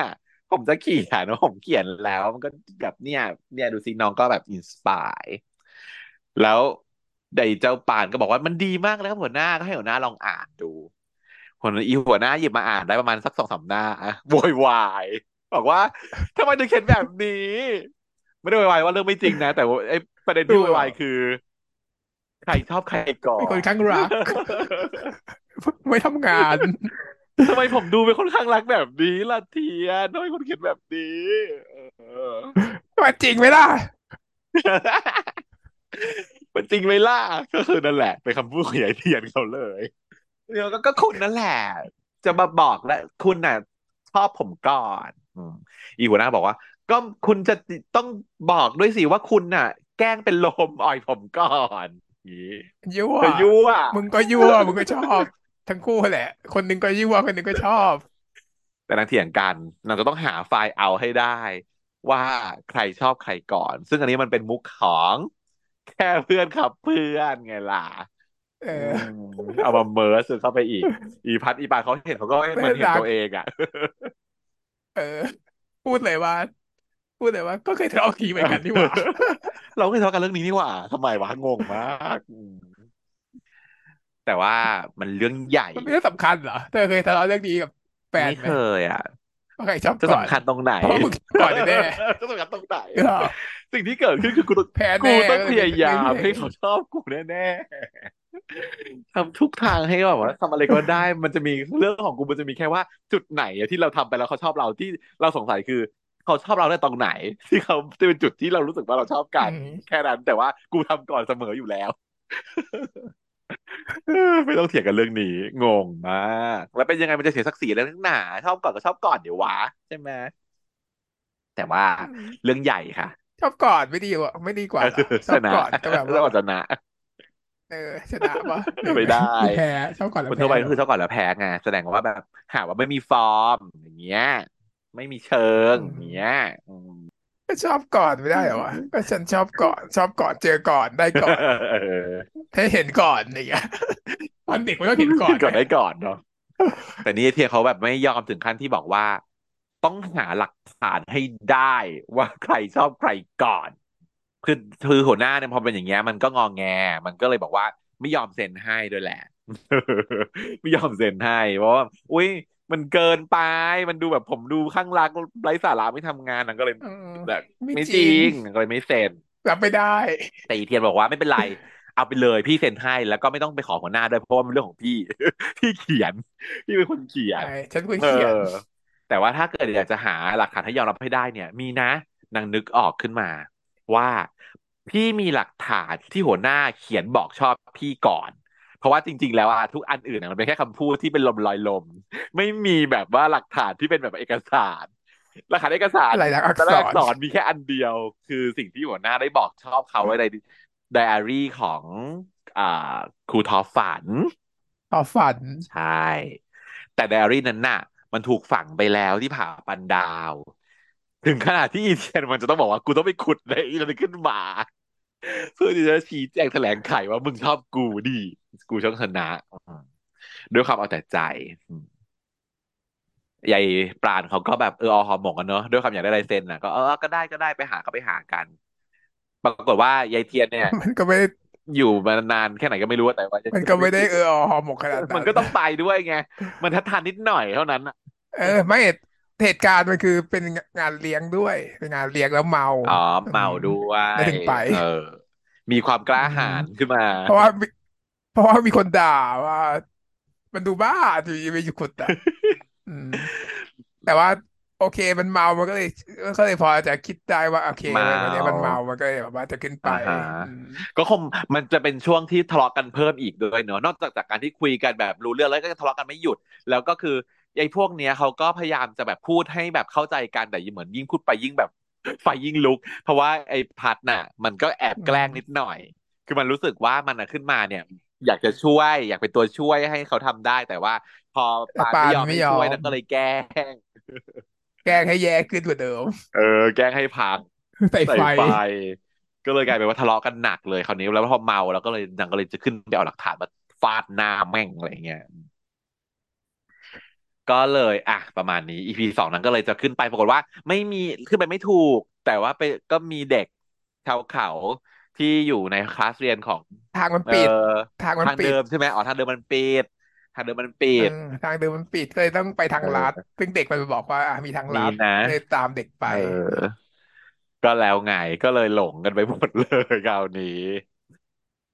ผมจะเขียนผมเขียนแล้ว มันก็แบบเนี่ย เนี่ยดูสิน้องก็แบบ inspire แล้วไอ้เจ้าปราณก็บอกว่ามันดีมากเลยครับหัวหน้าก็ให้หัวหน้าลองอ่านดูหัวหน้าอีหัวหน้าหยิบมาอ่านได้ประมาณสักสองสามหน้าอะโวยวายบอกว่าทำไมถึงเขียนแบบนี้ ไม่ได้โวยวายว่าเรื่องไม่จริงนะ แต่ไอ้ประเด็นที่โวยวายคือ ใครชอบใครก่อนคนข้างรัก ไม่ทำงานทำไมผมดูเป็นคนข้างรักแบบนี้ล่ะเทียนทำไมคุณเขียนแบบนี้เออมันจริงไหมล่ะมันจริงไหมล่ะก็คือนั่นแหละเป็นคำพูดของยายเทียนเขาเลยเดี๋ยวก็ก็คุณนั่นแหละ จะมาบอกแล้วคุณน่ะชอบผมก่อนอืมอีหัวหน้าบอกว่า ก็คุณจะต้องบอกด้วยสิว่าคุณน่ะ แกล้งเป็นลมอ่อยผมก่อนอย่างงี้ยั่วเธอยั่วมึงก็ยั่วมึงก็ชอบ ทั้งคู่แหละ คนหนึ่งก็ยั่วคนหนึ่งก็ชอบ แต่นางเถียงกันนางจะต้องหาไฟล์เอาให้ได้ ว่าใครชอบใครก่อน ซึ่งอันนี้มันเป็นมุกของแค่เพื่อนขับเพื่อนไงล่ะเออืมอเอามาเมิร์สเข้าไปอีก อีพัดอีปานเขาเห็นเขาก็เหเพื่มันเห็นอนรักตัวเองอะ เออ พูดเลยว่า พูดเลยว่า ก็เคยทะเลาะกับทีเหมือนกันนี่หว่า เราไม่ทะเลาะกันเรื่องนี้นี่หว่าทำไมวะงงมากอืม แต่ว่ามันเรื่องใหญ่มันเป็นเรื่องสำคัญเหรอเธอเคยทะเลาะเรื่องนี้กับแฟนไหมไม่เคยอะว่าใครชอบจะก่อนสำคัญตรงไหนเพราะว่ามึงชอบก่อนแน่จะสำคัญตรงไหนๆเหรอสิ่งที่เกิดขึ้นคือกูแพ้กูแน่ต้องพก็เลยไม่ยายามไม่ไม่ให้เขาชอบกูแน่ๆทำทุกทางให้แบบว่าทำอะไรก็ได้ มันจะมีเรื่องของกูมันจะมีแค่ว่าจุดไหนอะที่เราทำไปแล้วเขาชอบเราที่เราสงสัยคือเขาชอบเราได้ตรงไหน ที่เขาจะเป็นจุดที่เรารู้สึกว่าเราชอบอืกัน แค่มนั้นแต่ว่ากูทำก่อนเสมออยู่แล้วเออ ไม่ต้องเถียงกันเรื่องนี้ งงมาก แล้วเป็นยังไงมันจะเสียศักดิ์ศรีแล้วนักหนาชอบก่อนก็ชอบก่อนเดี๋ยววะใช่ไหมแต่ว่าอืมเรื่องใหญ่ค่ะ ชอบก่อนไม่ดีกว่าไม่ดีกเออว่าเหรอชอบชนะก่อนก็แบบต้ว่าองชนะเออชนะปะหรือไม่ได้หรือแพ้ชอบก่อนแล้วคนทั่วไปก็แพ้เหรอคือชอบก่อนแล้วแพ้ไงแสดงว่าแบบ หาว่าไม่มีฟอร์มอย่างเงี้ย ไม่มีเชิงอือย่างเงี้ยมอืมก็ชอบก่อนไม่ได้เหรอวะก็ฉันชอบก่อน ชอบก่อนเจอก่อนได้ก่อนเออ ให้เห็นก่อนอย่างเงี้ยตอนเด็กมันต้องเห็นก่อนไหมก่อนได้ก่อนเนาะแต่นี่เทียเขาแบบไม่ยอมถึงขั้นที่บอกว่า ต้องหาหลักฐานให้ได้ว่าใครชอบใครก่อนคือคือหัวหน้าเนี่ยพอเป็นอย่างเงี้ยมันก็งอแง มันก็เลยบอกว่าไม่ยอมเซ็นให้ด้วยแหละ ไม่ยอมเซ็นให้เพราะว่าอุ้ยมันเกินไป มันดูแบบผมดูข้างรักไร้สาระไม่ทำงานนันก็เลยเออแบบไม่ไม่จริจริงงนางก็เลยไม่เซ็นรับไม่ได้ แต่อีเทียนบอกว่าไม่เป็นไร เอาไปเลยพี่เซ็นให้แล้วก็ไม่ต้องไปขอหัวหน้าด้วยเพราะว่ามันเรื่องของพี่ พี่เขียน พี่เป็นคนเขียใช่นฉันเป็นคนเออเขียนแต่ว่าถ้าเกิดอยากจะหาหลักฐานให้ยอมรับให้ได้เนี่ย มีนะนางนึกออกขึ้นมา ว่าพี่มีหลักฐานที่หัวหน้าเขียนบอกชอบพี่ก่อน เพราะว่าจริง ๆ แล้วอะทุกอันอื่นอะมันเป็นแค่คำพูดที่เป็นลมลอยลม ไม่มีแบบว่าหลักฐานที่เป็นแบบเอกสารหลักฐานเอกสารอะไรนะอักษแต่ละอักรษรมีแค่อันเดียว คือสิ่งที่หัวหน้าได้บอกชอบเขาไว้ใน ไดอารี่ของอ่าครูทอฝันต่อฝัน ใช่ แต่ไดอารี่นั้นน่ะ มันถูกฝังไปแล้วที่ผาปันดาว ถึงขนาดที่อีเทียนมันจะต้องบอกว่ากูต้องไปขุดในอีนั้นขึ้นมาเพื่อที่จะชี้แจงแถลงไขว่ามึงชอบกูดิกูชอบชนะอืมด้วยความเอาแต่ใจอืมยายปราณเขาก็แบบเออเอาหอมหมกกันเนอะด้วยความอยากได้ลายเซ็นน่ะก็เออก็ได้ก็ได้ไปหาก็ไปหากัน ปรากฏว่ายายเทียนเนี่ย มันก็ไม่ได้อยู่มานานแค่ไหนก็ไม่รู้แต่ว่าจะมันก็จะไม่ติดไม่ได้เออออหอหมกขนาดมันนั้นก็ต้องไปด้วยไง มันทัดทานนิดหน่อยเท่านั้นอะเออ ไม่เหตุการณ์มันคือเป็นงานเลี้ยงด้วยเป็นงานเลี้ยงแล้วเมาอ๋ออืมเมาด้วยได้ถึงไป เออ มีความกล้าอืมหาญขึ้นมา เพราะว่ามีเพราะว่ามีคนด่าว่า มันดูบ้าอยู่ไปอยู่ขุดอะอืมแต่ว่า โอเคมันเมา มันก็เลยก็เลยพอจะคิดได้ว่าโอเคเมาวันนี้มันเมา มันก็เลยแบบว่าจะขึ้นไปอ่าฮะอืมก็คงมันจะเป็นช่วงที่ทะเลาะกันเพิ่มอีกด้วยเนอะนอกจากจากการที่คุยกันแบบรู้เรื่องแล้วก็ทะเลาะกันไม่หยุด แล้วก็คือไอ้พวกเนี้ยเขาก็พยายามจะแบบพูดให้แบบเข้าใจกันแต่เหมือนยิ่งพูดไปยิ่งแบบไฟยิ่งลุก เพราะว่าไอ้พัดน่ะ มันก็แอบอืแกล้งนิดมหน่อย คือมันรู้สึกว่ามันอะขึ้นมาเนี่ย อยากจะช่วย อยากเป็นตัวช่วยให้เขาทำได้ แต่ว่าพอปานแต่ปานไม่ยอมให้ช่วยไม่ยอมนั่นก็เลยแกล้ง แกล้งให้แย่ขึ้นกว่าเดิม เออ แกล้งให้พักใส่ไฟใส่ไฟ ก็เลยกลายเป็นว่าทะเลาะกันหนักเลยคราวนี้แล้วพอเมาแล้วก็เลยนางก็เลยจะขึ้นไปเอาหลักฐานมาฟาดหน้าแม่งอะไรเงี้ยก็เลยอะประมาณนี้ EP สองนั้นก็เลยจะขึ้นไปปรากฏว่า ไม่มีขึ้นไปไม่ถูก แต่ว่าไปก็มีเด็กชาวเขาที่อยู่ในคลาสเรียนของทางมันเอ่อปิดทางมันทางเดิปิดมใช่ไหมอ๋อทางเดิมมันปิด ทางเดิมมันปิเออดทางเดินมันปิดก็เลยต้องไปทางลัดเออซึ่งเด็กมันบอกว่าอะมีทางลัดมีนะก็เลยตามเด็กไปเออก็แล้วไงก็เลยหลงกันไปหมดเลยคราวนี้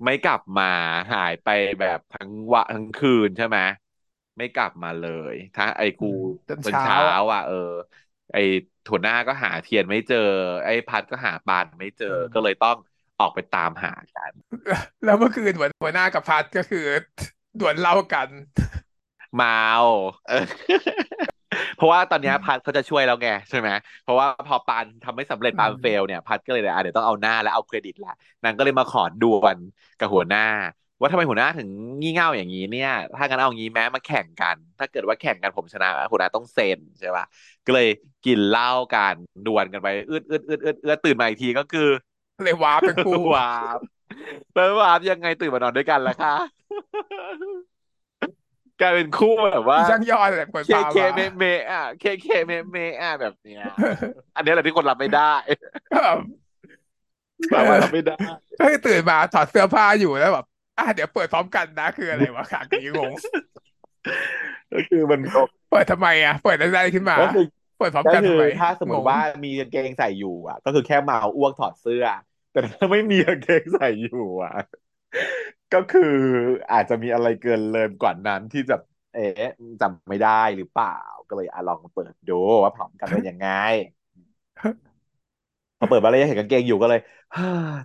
ไม่กลับมาหายไปแบบทั้งวันทั้งคืนใช่ไหมไม่กลับมาเลยถ้าไอ้กูอืมจนเช้าจนเช้าอะอะเออ ไอ้ถั่วหน้าก็หาเทียนไม่เจอ ไอ้พัดก็หาปานไม่เจออืมก็เลยต้องออกไปตามหากัน แล้วเมื่อคืนหัวหัวหน้ากับพัดก็คือ ดวลเหล้ากัน เมาเออเพราะว่าตอนเนี้ยพัดเขาจะช่วยแล้วไงใช่ไหมเพราะว่าพอปานทำไม่สำเร็จอืปานเฟลมเนี่ยพัดก็เลยอะเดี๋ยวต้องเอาหน้าและเอาเครดิตละนางก็เลยมาขอดวลกับหัวหน้า ว่าทำไมหัวหน้าถึงงี่เง่าอย่างนี้เนี่ย ถ้างั้นเอางี้แม้มาแข่งกัน ถ้าเกิดว่าแข่งกันผมชนะหัวหน้าต้องเซ็นใช่ป่ะก็เลยกินเหล้ากันดวลกันไปอืดอืดอืดอืดอืดตื่นมาอีกทีก็คือเลยวาร์ปเป็นคู่วาบแล้ววาบยังไงตื่นมานอนด้วยกันล่ะคะ กลายเป็นคู่แบบว่าอีช่างยอดแหละคนเคเคพามาเมเมอะเคเคเมเมอะแบบเนี้ย อันนี้แหละที่คนรับไม่ได้ก็แบบแบบว่ารับไม่ได้ก็คือตื่นมาถอดเสื้อผ้าอยู่แล้วแบบอะเดี๋ยวเปิดพร้อมกันนะคืออะไรวะขากนี้งงก็คือมันเปิดทำไมอะเปิดอะไรขึ้นมาก็คือเปิดพร้อมก็คือกันทำไมถ้าสมมงงติว่ามีกางเกงใส่อยู่อะ ก็คือแค่เมาอ้วกถอดเสื้อ แต่ถ้าไม่มีกางเกงใส่อยู่อะ ก็คืออาจจะมีอะไรเกินเลยกว่านั้นที่จะเอ๊ะจำไม่ได้หรือเปล่า ก็เลยอะลองเปิดดูว่าพร้อมกันเป็นยังไงพอเปิดมาแล้วยังเห็นกางเกงอยู่ก็เลย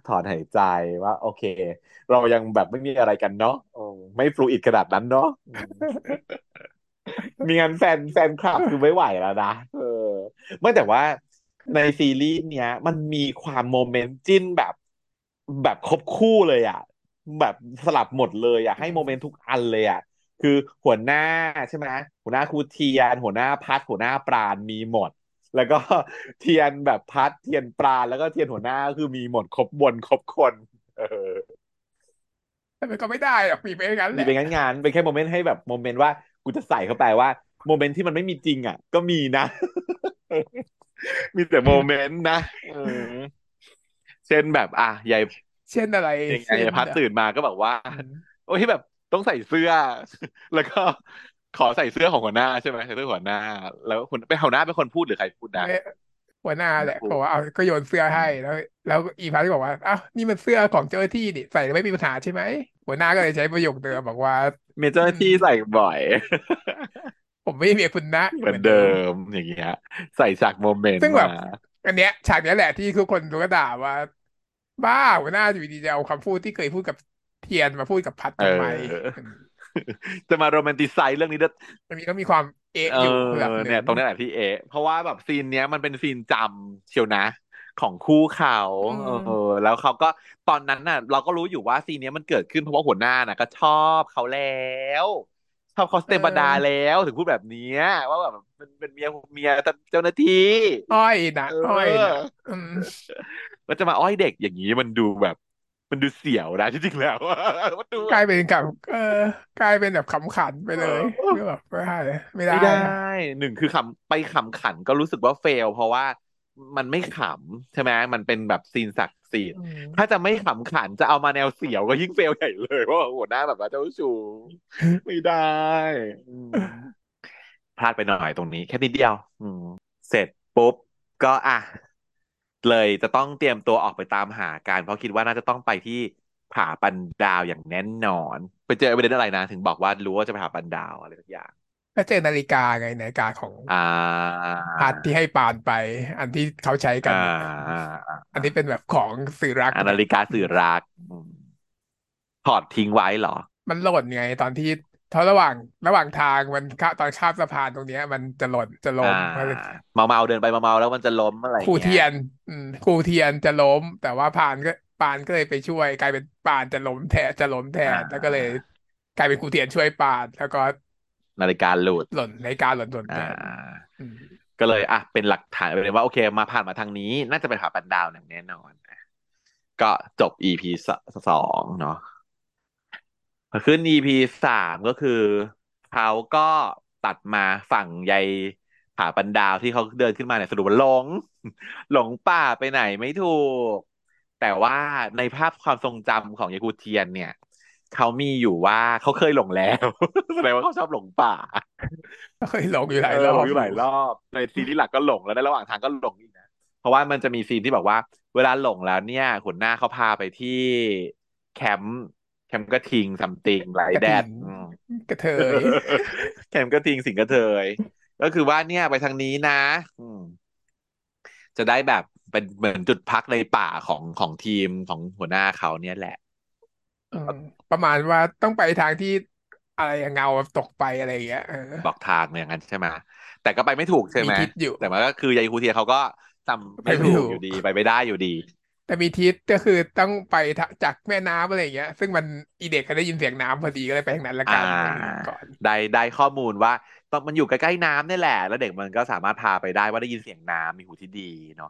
ถอนหายใจว่า โอเค เรายังแบบไม่มีอะไรกันเนาะอืมไม่ฟลูอิดขนาดนั้นเนาะอืมมีงานแฟนแฟนคลับคือไม่ไหวแล้วนะเออไม่แต่ว่าในซีรีส์เนี้ย มันมีความโมเมนต์จิ้นแบบแบบครบคู่เลยอะ แบบสลับหมดเลยอะให้ moment ทุกอันเลยอะคือหัวหน้าใช่ไหมหัวหน้าครูเทียน หัวหน้าพัดหัวหน้าปราณมีหมด แล้วก็เทียนแบบพัดเทียนปราณแล้วก็เทียนหัวหน้าคือมีหมดครบบนครบคน เออแต่มันก็ไม่ได้หรอกมีไปอย่างนั้นแหมีละเป็นงานๆเป็นแค่ moment ให้แบบ moment ว่ากูจะใส่เข้าไปว่า moment ที่มันไม่มีจริงอะ ก็มีนะ มีแต่ moment นะเออเช่นแบบ อะยาย เช่นอะไรยังไงเช่นยายพัดอะตื่นมาก็แบบว่าอืมโอ้ยแบบต้องใส่เสื้อ แล้วก็ขอใส่เสื้อของหัวหน้าใช่ไหมใส่เสื้อหัวหน้า แล้วคุณเป็นหัวหน้าเป็นคนพูดหรือใครพูดนะไม่หัวหน้าแหละพูดบอกว่าเอาก็โยนเสื้อให้อืมแล้ว แล้วอีพัทก็บอกว่าอ้าวนี่มันเสื้อของเจ้าหน้าที่นี่ใส่แล้วไม่มีปัญหาใช่ไหมหัวหน้าก็เลยใช้ประโยคเดิมบอกว่าเมเจ้าหอืมน้าที่ใส่บ่อย ผมไม่มีเมียคุณนะเหมือนเดิเหมือนเดิมมอย่างเงี้ยใส่ฉากโมเมนต์มาซึ่งแบบอันเนี้ยฉากเนี้ยแหละที่ทุกคนก็ด่าว่า บ้าหัวหน้าอยู่ดีๆจะเอาคำพูดที่เคยพูดกับเทียนมาพูดกับพัดเทำไมอออืมจะมา romanticize เรื่องนี้ด้วยมันมีก็มีความเอะเอออยู่ระดับหนึ่งเนี่ย ตรงนี้แหละที่เอะเพราะว่าแบบ scene เนี้ยมันเป็น scene จำเชียวนะ ของคู่เขาอืเออมแล้วเขาก็ตอนนั้นน่ะ เราก็รู้อยู่ว่า scene เนี้ยมันเกิดขึ้นเพราะว่าหัวหน้าน่ะ ก็ชอบเขาแล้วชอบเขาสเอเตปดาแล้อวถึงพูดแบบเนี้ยว่าแบบเป็นเป็นเมียเมียเจ้าหน้าที่อ้อยนะเอ้อยนะอออืม แล้วจะมาอ้อยเด็กอย่างนี้มันดูแบบ มันดูเสียวนะที่จริงแล้วมันดูแบบกลายเป็นกับเออกลายเป็นแบบขำขันไปเเลยก็ออแบบไม่ได้ไม่ได้ไม่ได้หนึ่งคือขำไปขำขันก็รู้สึกว่าเฟล เพราะว่ามันไม่ขำใช่ไหมมันเป็นแบบซีนศักดิ์สิทอืธิ์ถ้ามจะไม่ขำขันจะเอามาแนวเสียวก็ยิ่งเฟลใหญ่เลยเพราะว่าหัวหน้าแบบว่าเจ้าชู้ไม่ได้อืมพลาดไปหน่อยตรงนี้ แค่นิดเดียว อืม เสร็จปุ๊บ ก็อะ เลยจะต้องเตรียมตัวออกไปตามหากันเพราะคิดว่าน่าจะต้องไปที่ผาปันดาวอย่างแน่นอน ไปเจอประเด็นอะไรนะ ถึงบอกว่ารู้ว่าจะไปหาปันดาวอะไรสักอย่างก็เจอนาฬิกาไงนาฬิกาของอ่าพัดที่ให้ปานไป อันที่เขาใช้กัอ่นาอันนี้เป็นแบบของสื่อรักอ่านาเนี่ยฬิกาสื่ออืมรักอืมถอดทิ้งไว้เหรอ มันหล่นไงตอนที่ เท่าระหว่างระหว่างทางมันข้าตอนข้ามสะพานตรงเนี้ย มันจะหล่นจะล้อ่ามมันเมาเมาเดินไปเมาเมาแล้วมันจะล้มอะไรครูเงี้ยเทียน อืมครูเทียนจะล้ม แต่ว่าพานก็ปานก็เลยไปช่วย กลายเป็นปานจะล้มแทนจะล้มแทอ่นแล้วก็เลยากลายเป็นครูเทียนช่วยปานแล้วก็นาฬิกาหลุดหล่นในการหล่นหล่นอ่แทนาอืมก็เลยอะเป็นหลักฐานไปเลยว่าโอเค มาผ่านมาทางนี้ น่าจะไปหาปันดาวอย่างแน่นอนก็จบ EP สสองเนาะพอ ขึ้น EP สามก็คือเขาก็ตัดมาฝั่งใยผาปันดาวที่เขาเดินขึ้นมาเนี่ยสรุปว่าหลง หลงป่าไปไหนไม่ถูก แต่ว่าในภาพความทรงจำของยายกูเทียนเนี่ยเขามีอยู่ว่าเขาเคยหลงแล้วแสดงว่าเขาชอบหลงป่าก็เคยหลงอยู่หเออลายรหอบอยู่ลงอยู่หลายรอบในซีรีส์หลักก็หลงแล้วในระหว่างทางก็หลงอีกนะเพราะว่ามันจะมีซีนที่บอกว่า เวลาหลงแล้วเนี่ยหัวหน้าเขาพาไปที่แคมป์แค มป์กระทิงซัมติงไรแดดกระถิ่นอืมกระเทยแคมป์กระทิงสิงกระเทย ก็คือว่าเนี่ยไปทางนี้นะอืมจะได้แบบเป็นเหมือนจุดพักในป่าของของทีมของหัวหน้าเขาเนี่ยแหละอืมประมาณว่าต้องไปทางที่อะไรอะเงาตกไปอะไรอย่างเงี้ยเออบอกทางอย่างนั้นใช่ไหมแต่ก็ไปไม่ถูกใช่มีไหมทิศอยู่แต่มันก็คือยายคูเทียเขาก็จำไปไม่ไม่ถูกถูกอยู่ดีไปไม่ได้อยู่ดี แต่มีทิศก็คือต้องไปทะจากแม่น้ำอะไรอย่างเงี้ย ซึ่งมันอีเด็กก็ได้ยินเสียงน้ำพอดีก็เลยไปทางนั้นละอ่กันเออาก่อนได้ได้ข้อมูลว่าตอนมันอยู่ใกล้ๆน้ำนี่แหละ แล้วเด็กมันก็สามารถพาไปได้ว่าได้ยินเสียงน้ำมีหูที่ดีเนาะ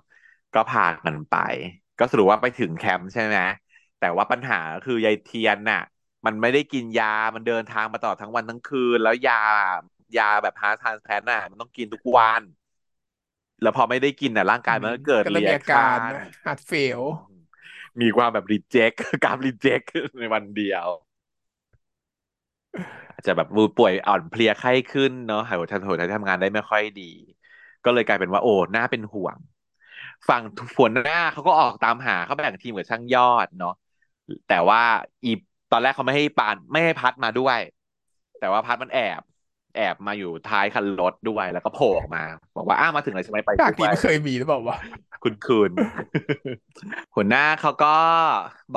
ก็พากันไป ก็สรุปว่าไปถึงแคมป์ใช่ไหมแต่ว่าปัญหาก็คือยายเทียนน่ะ มันไม่ได้กินยามันเดินทางมาตลอดทั้งวันทั้งคืน แล้วยายาแบบ heart transplant น่ะมันต้องกินทุกวัน แล้วพอไม่ได้กินน่ะร่างอืมกายมันก็เกิดรีก็เริ่มมีอาแอคชั่การนะ heart failมีความแบบ reject การ reject ในวันเดียวอาจจะแบบป่วยอ่อนเพลียไข้ขึ้นเนาะหายหัวใจหัวใจทำงานได้ไม่ค่อยดี ก็เลยกลายเป็นว่าโอ้น่าเป็นห่วง ฝั่งหัวหน้าเขาก็ออกตามหาเขาแบ่งทีมกับช่างยอดเนาะแต่ว่าอีตอนแรกเขาไม่ให้ปานไม่ให้พัดมาด้วย แต่ว่าพัดมันแอบ แอบมาอยู่ท้ายคันรถด้วยแล้วก็โผล่ออกมา บอกว่าอ้ามาถึงเลยใช่ไหมไปฉากด้วยนี้ไม่เคยมีหรือเปล่าวะคุณคืนหัวหน้าเขาก็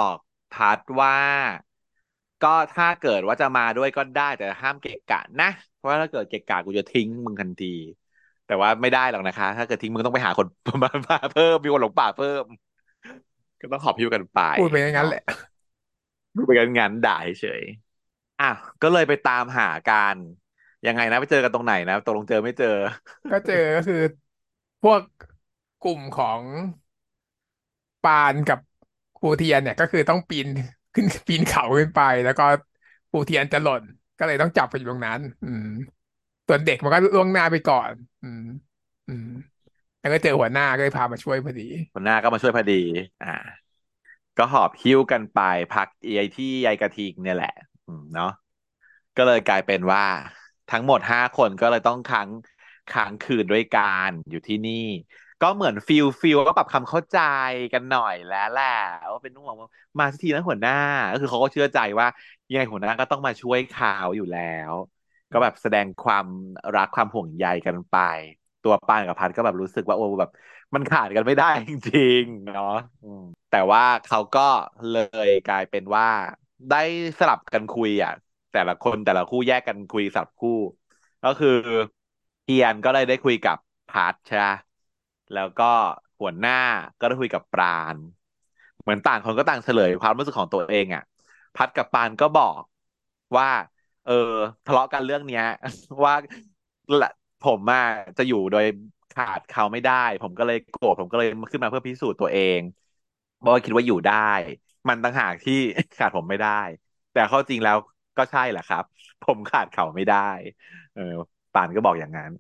บอกพัดว่า ก็ถ้าเกิดว่าจะมาด้วยก็ได้แต่ห้ามเกะกะนะ เพราะว่าถ้าเกิดเกะกะกูจะทิ้งมึงทันที แต่ว่าไม่ได้หรอกนะคะ ถ้าเกิดทิ้งมึงต้องไปหาคนมามาเพิ่มมีคนหลงป่าเพิ่ม ก็ต้องขอบพิวกันไปพูดไปอย่างนั้นเนาะแหละไปกันงานด่าเฉยๆอะก็เลยไปตามหากัน ยังไงนะไปเจอกันตรงไหนนะตกลงเจอไม่เจอ ก็เจอก็คือพวกกลุ่มของปานกับครูเทียนเนี่ยก็คือต้องปีนขึ้นปีนเขาขึ้นไป แล้วก็ครูเทียนจะหล่น ก็เลยต้องจับไปอยู่ตรงนั้น อืมส่วนเด็กมันก็ล่วงหน้าไปก่อน อืม อืมแล้วก็เจอหัวหน้าก็เลยพามาช่วยพอดี หัวหน้าก็มาช่วยพอดี อ่า ก็หอบหิ้วกันไปพักไอ้ที่ไยกระทิงเนี่ยแหละ อืมเนาะก็เลยกลายเป็นว่า ทั้งหมดห้าคนก็เลยต้องค้างค้างคืนด้วยกันอยู่ที่นี่ ก็เหมือน feel feel ก็ปรับความเข้าใจกันหน่อยแล้วแหละว่าเป็นห่วงมาสักทีนะหัวหน้า ก็คือเขาก็เชื่อใจว่ายังไงหัวหน้าก็ต้องมาช่วยข่าวอยู่แล้ว ก็แบบแสดงความรักความห่วงใยกันไป ตัวปานกับพัดก็แบบรู้สึกว่าโอ้แบบ มันขาดกันไม่ได้จริงๆเนาะแต่ว่าเขาก็เลยกลายเป็นว่าได้สลับกันคุยอะ แต่ละคนแต่ละคู่แยกกันคุยสับคู่ ก็คือเทียนก็เลยได้คุยกับพัชใช่ไหมแล้วก็หัวหน้าก็ได้คุยกับปราณเหมือนต่างคนก็ต่างเฉลยความรู้สึกของตัวเองอะ พัดกับปานก็บอกว่า เออ ทะเลาะกันเรื่องเนี้ย ว่าผมอะจะอยู่โดยขาดเขาไม่ได้ ผมก็เลยโกรธผมก็เลยขึ้นมาเพื่อพิสูจน์ตัวเองเพราะว่าคิดว่าอยู่ได้ มันต่างหากที่ขาดผมไม่ได้ แต่ข้าจริงแล้ว ก็ใช่แหละครับ ผมขาดเขาไม่ได้ เออปานก็บอกอย่างนั้น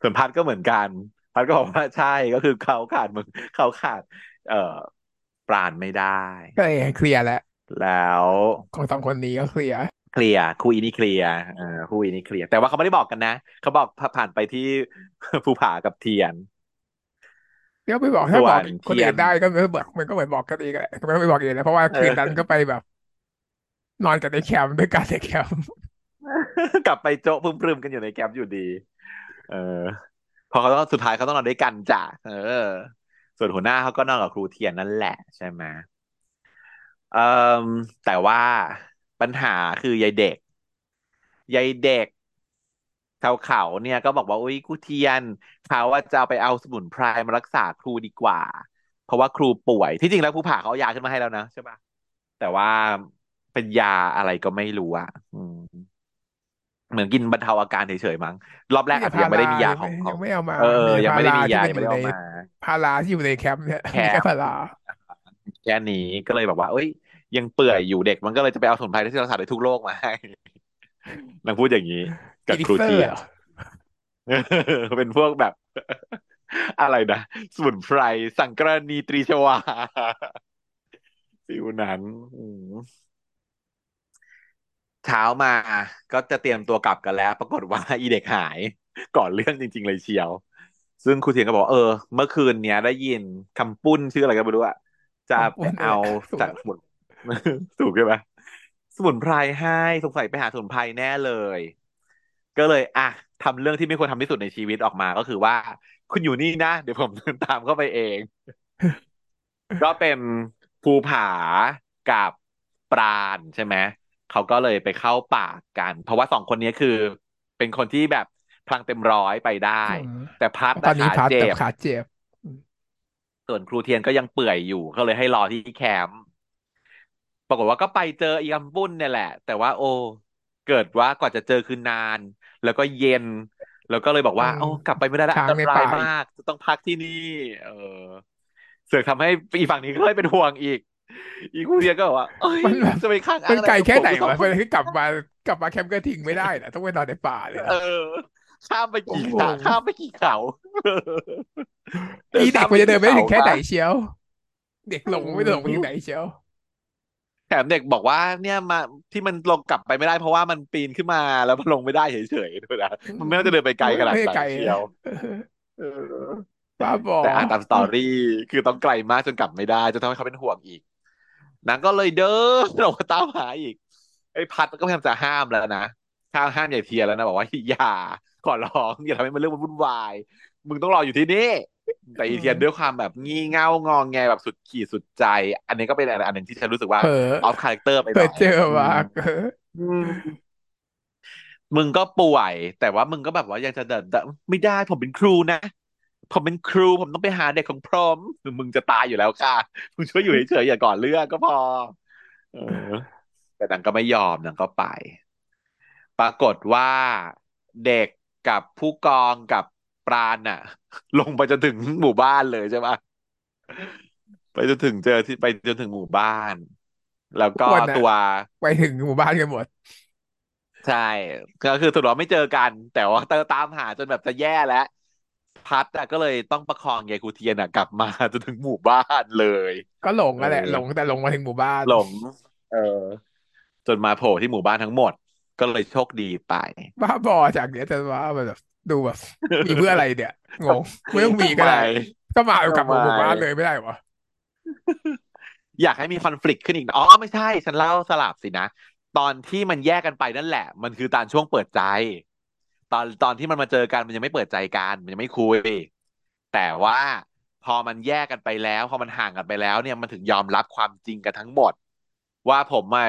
ส่วนพัดก็เหมือนกัน พัดก็บอกว่าใช่ก็คือเขาขาดมึงเขาขาด เอ่อปราณไม่ได้ก็เลย clear แล้วแล้วของสองคนนี้ก็ clear clear คู่อีนี่ clear เออคู่อีนี่ clear แต่ว่าเขาไม่ได้บอกกันนะเขาบอกผ่านไปที่ภูผากับเทียนเดี๋ยวไปบอกถ้าบอกส่วนคนเทียนอื่นได้ก็ไม่บอกมันก็เหมือนบอกกันเองแหละก็ไม่บอกเองนะเพราะว่าเคืนนั้นก็ออไปแบบ นอนกันในแคมป์ด้วยกันในแคมป์กลับไปโจ๊ะพึ่มๆกันอยู่ในแคมป์อยู่ดี เออ พอเขาต้องสุดท้ายเขาต้องนอนด้วยกันจ้ะเออ ส่วนหัวหน้าเขาก็นอนกับครูเทียนนั่นแหละใช่ไหมเออแต่ว่าปัญหาคือยายเด็กยายเด็กชาวเขาเนี่ยก็บอกว่าอุ้ยครูเทียนเขาว่าจะเอาไปเอาสมุนไพรมารักษาครูดีกว่า เพราะว่าครูป่วยที่จริงแล้วผู้ผ่าเขาเอายาขึ้นมาให้แล้วนะใช่ปะแต่ว่า เป็นยาอะไรก็ไม่รู้อะอืมเหมือนกินบรรเทาอาการเฉยๆมั้งรอบแรมีกอาจจะแต่พารายังไม่ได้มียายังไม่ของของยังไม่เอามา เออมีแต่ยังไม่ได้พารามียายังที่มันอยู่ในไม่ได้เอามาพาราที่อยู่ในแคมป์เนี่ยแคมีแค่ปพาราแค่นี้ก็เลยแบบว่า เอ้ย ยังเปื่อยอยู่เด็กมันก็เลยจะไปเอาสมุนไพรที่รักษาได้ทุกโรคมาให้นางพูดอย่างนี้กับอีลิครูเทียนเซอร์เหรอเป็นพวกแบบ อะไรนะสมุนไพรสังกรณีตรีชวาฟิวนั้นอืม เช้ามาก็จะเตรียมตัวกลับกันแล้ว ปรากฏว่าอีเด็กหายก่อนเรื่องจริง ๆ เลยเชียว ซึ่งครูเทียนก็บอกเออ เมื่อคืนเนี้ยได้ยินคำปุ้นชื่ออะไรก็ไม่รู้อะจะของปุ้ไปเอานนั่นแหละถูกแล้วจากสมุนถูกใช่ไหมสมุนไพรให้สงสัยไปหาสมุนไพรแน่เลย ก็เลย อะทำเรื่องที่ไม่ควรทำที่สุดในชีวิตออกมาก็คือว่า คุณอยู่นี่นะ เดี๋ยวผมเดินตามเข้าไปเอง ก็เป็นภูผากับปราณใช่ไหม เขาก็เลยไปเข้าป่ากัน เพราะว่าสองคนนี้คือ เป็นคนที่แบบพลังเต็มร้อยไปได้อืมแต่พัดตอนนี้นะขาเจ็พัดแต่บขาเจ็บส่วนครูเทียนก็ยังเปื่อยอยู่ก็เลยให้รอที่แคมป์ปรากฏว่าก็ไปเจออีกัมปุ้นเนี่ยแหละ แต่ว่าโอ้เกิดว่ากว่าจะเจอคือนาน แล้วก็เย็น แล้วก็เลยบอกต้องว่า โอ้กลับไปไม่ได้แล้วอัค้างนตรายในป่าอีกมาก จะต้องพักที่นี่ เออเสือกทำให้อีฝั่งนี้ก็เลยเป็นห่วงอีก อีครูเทียนก็บอกว่าเอ้ยมันแบบจะไปข้างอ้ามันไกลงอะไรกับผมแค่ไหนวะก็สองคนเพื่อที่กลับมากลับมาแคมป์กระทิงไม่ได้นะต้องไปนอนในป่าเลยเออนะข้ามไปผมงกี่ขางข้ามไปกี่เขาเดิอีนข้ามไปกี่เด็กมันจะเดินไปถึงแค่ไหนเขาคะเชียว เด็กอืหลงไม่หลงไปถึงไหนมเชียวแถมเด็กบอกว่าเนี่ยมาที่มันลงกลับไปไม่ได้เพราะว่ามันปีนขึ้นมาแล้วมันลงไม่ได้เฉยๆด้วยนะมันไม่น่าจะเดินไปไกลขนาดไม่ไกลนั้นเชียวเออเออบ้าบอแต่อ่านตามสตอรี่คือต้องไกลมากจนกลับไม่ได้จนทำให้เขาเป็นห่วงอีก นางก็เลยเดินออกมาตามหาอีก ไอ้พัดก็พยายามจะห้ามแล้วนะห้ามห้ามใหญ่เทียแล้วนะบอกว่าอย่าขอร้องอย่าทำให้มันเรื่องมันวุ่นวาย มึงต้องรออยู่ที่นี่แต่อีเทียนด้วยความแบบงี่เง่างองแงแบบสุดขีดสุดใจ อันนี้ก็เป็นอันหนึ่งที่ฉันรู้สึกว่าเผลอ off character ไปหน่อยเผลอเจออืมมากเอออืมมึงก็ป่วย แต่ว่ามึงก็แบบว่ายังจะเดินเดินไม่ได้ผมเป็นครูนะ ผมเป็นครูผมต้องไปหาเด็กของพรอมมึงจะตายอยู่แล้วค่ะมึงช่วยอยู่เฉยๆอย่าก่อเรื่องก็พอ เออ แต่นางก็ไม่ยอมนางก็ไป ปรากฏว่าเด็กกับผู้กองกับปราณน่ะ ลงไปจนถึงหมู่บ้านเลยใช่ปะไปจนถึงเจอที่ไปจนถึงหมู่บ้าน แล้วก็ทุกคนน่ะตัวไปถึงหมู่บ้านกันหมดใช่ ก็คือสรุปว่าไม่เจอกัน แต่ว่าเตอตามหาจนแบบจะแย่แล้ว พัดอะก็เลยต้องประคองยายกูเทียนอะกลับมาจนถึงหมู่บ้านเลย ก็หลงเอออะแหละหลงแต่หลงมาถึงหมู่บ้านหลง เออ จนมาโผล่ที่หมู่บ้านทั้งหมด ก็เลยโชคดีไป บ้าบอจากเนี้ยแต่ว่ามันแบบดูแบบมีเพื่ออะไรเนี่ยงงไม่ต้องมีทำไมก็ได้ก็มาเอากลับทำไมหมู่บ้านเลยไม่ได้เหรออยากให้มีคอนฟ lict ขึ้นอีกนะอ๋อไม่ใช่ ฉันเล่าสลับสินะ ตอนที่มันแยกกันไปนั่นแหละ มันคือตอนช่วงเปิดใจ ตอนตอนที่มันมาเจอกันมันยังไม่เปิดใจกันมันยังไม่คุยแต่ว่าพอมันแยกกันไปแล้ว พอมันห่างกันไปแล้ว เนี่ยมันถึงยอมรับความจริงกันทั้งหมด ว่าผมอะ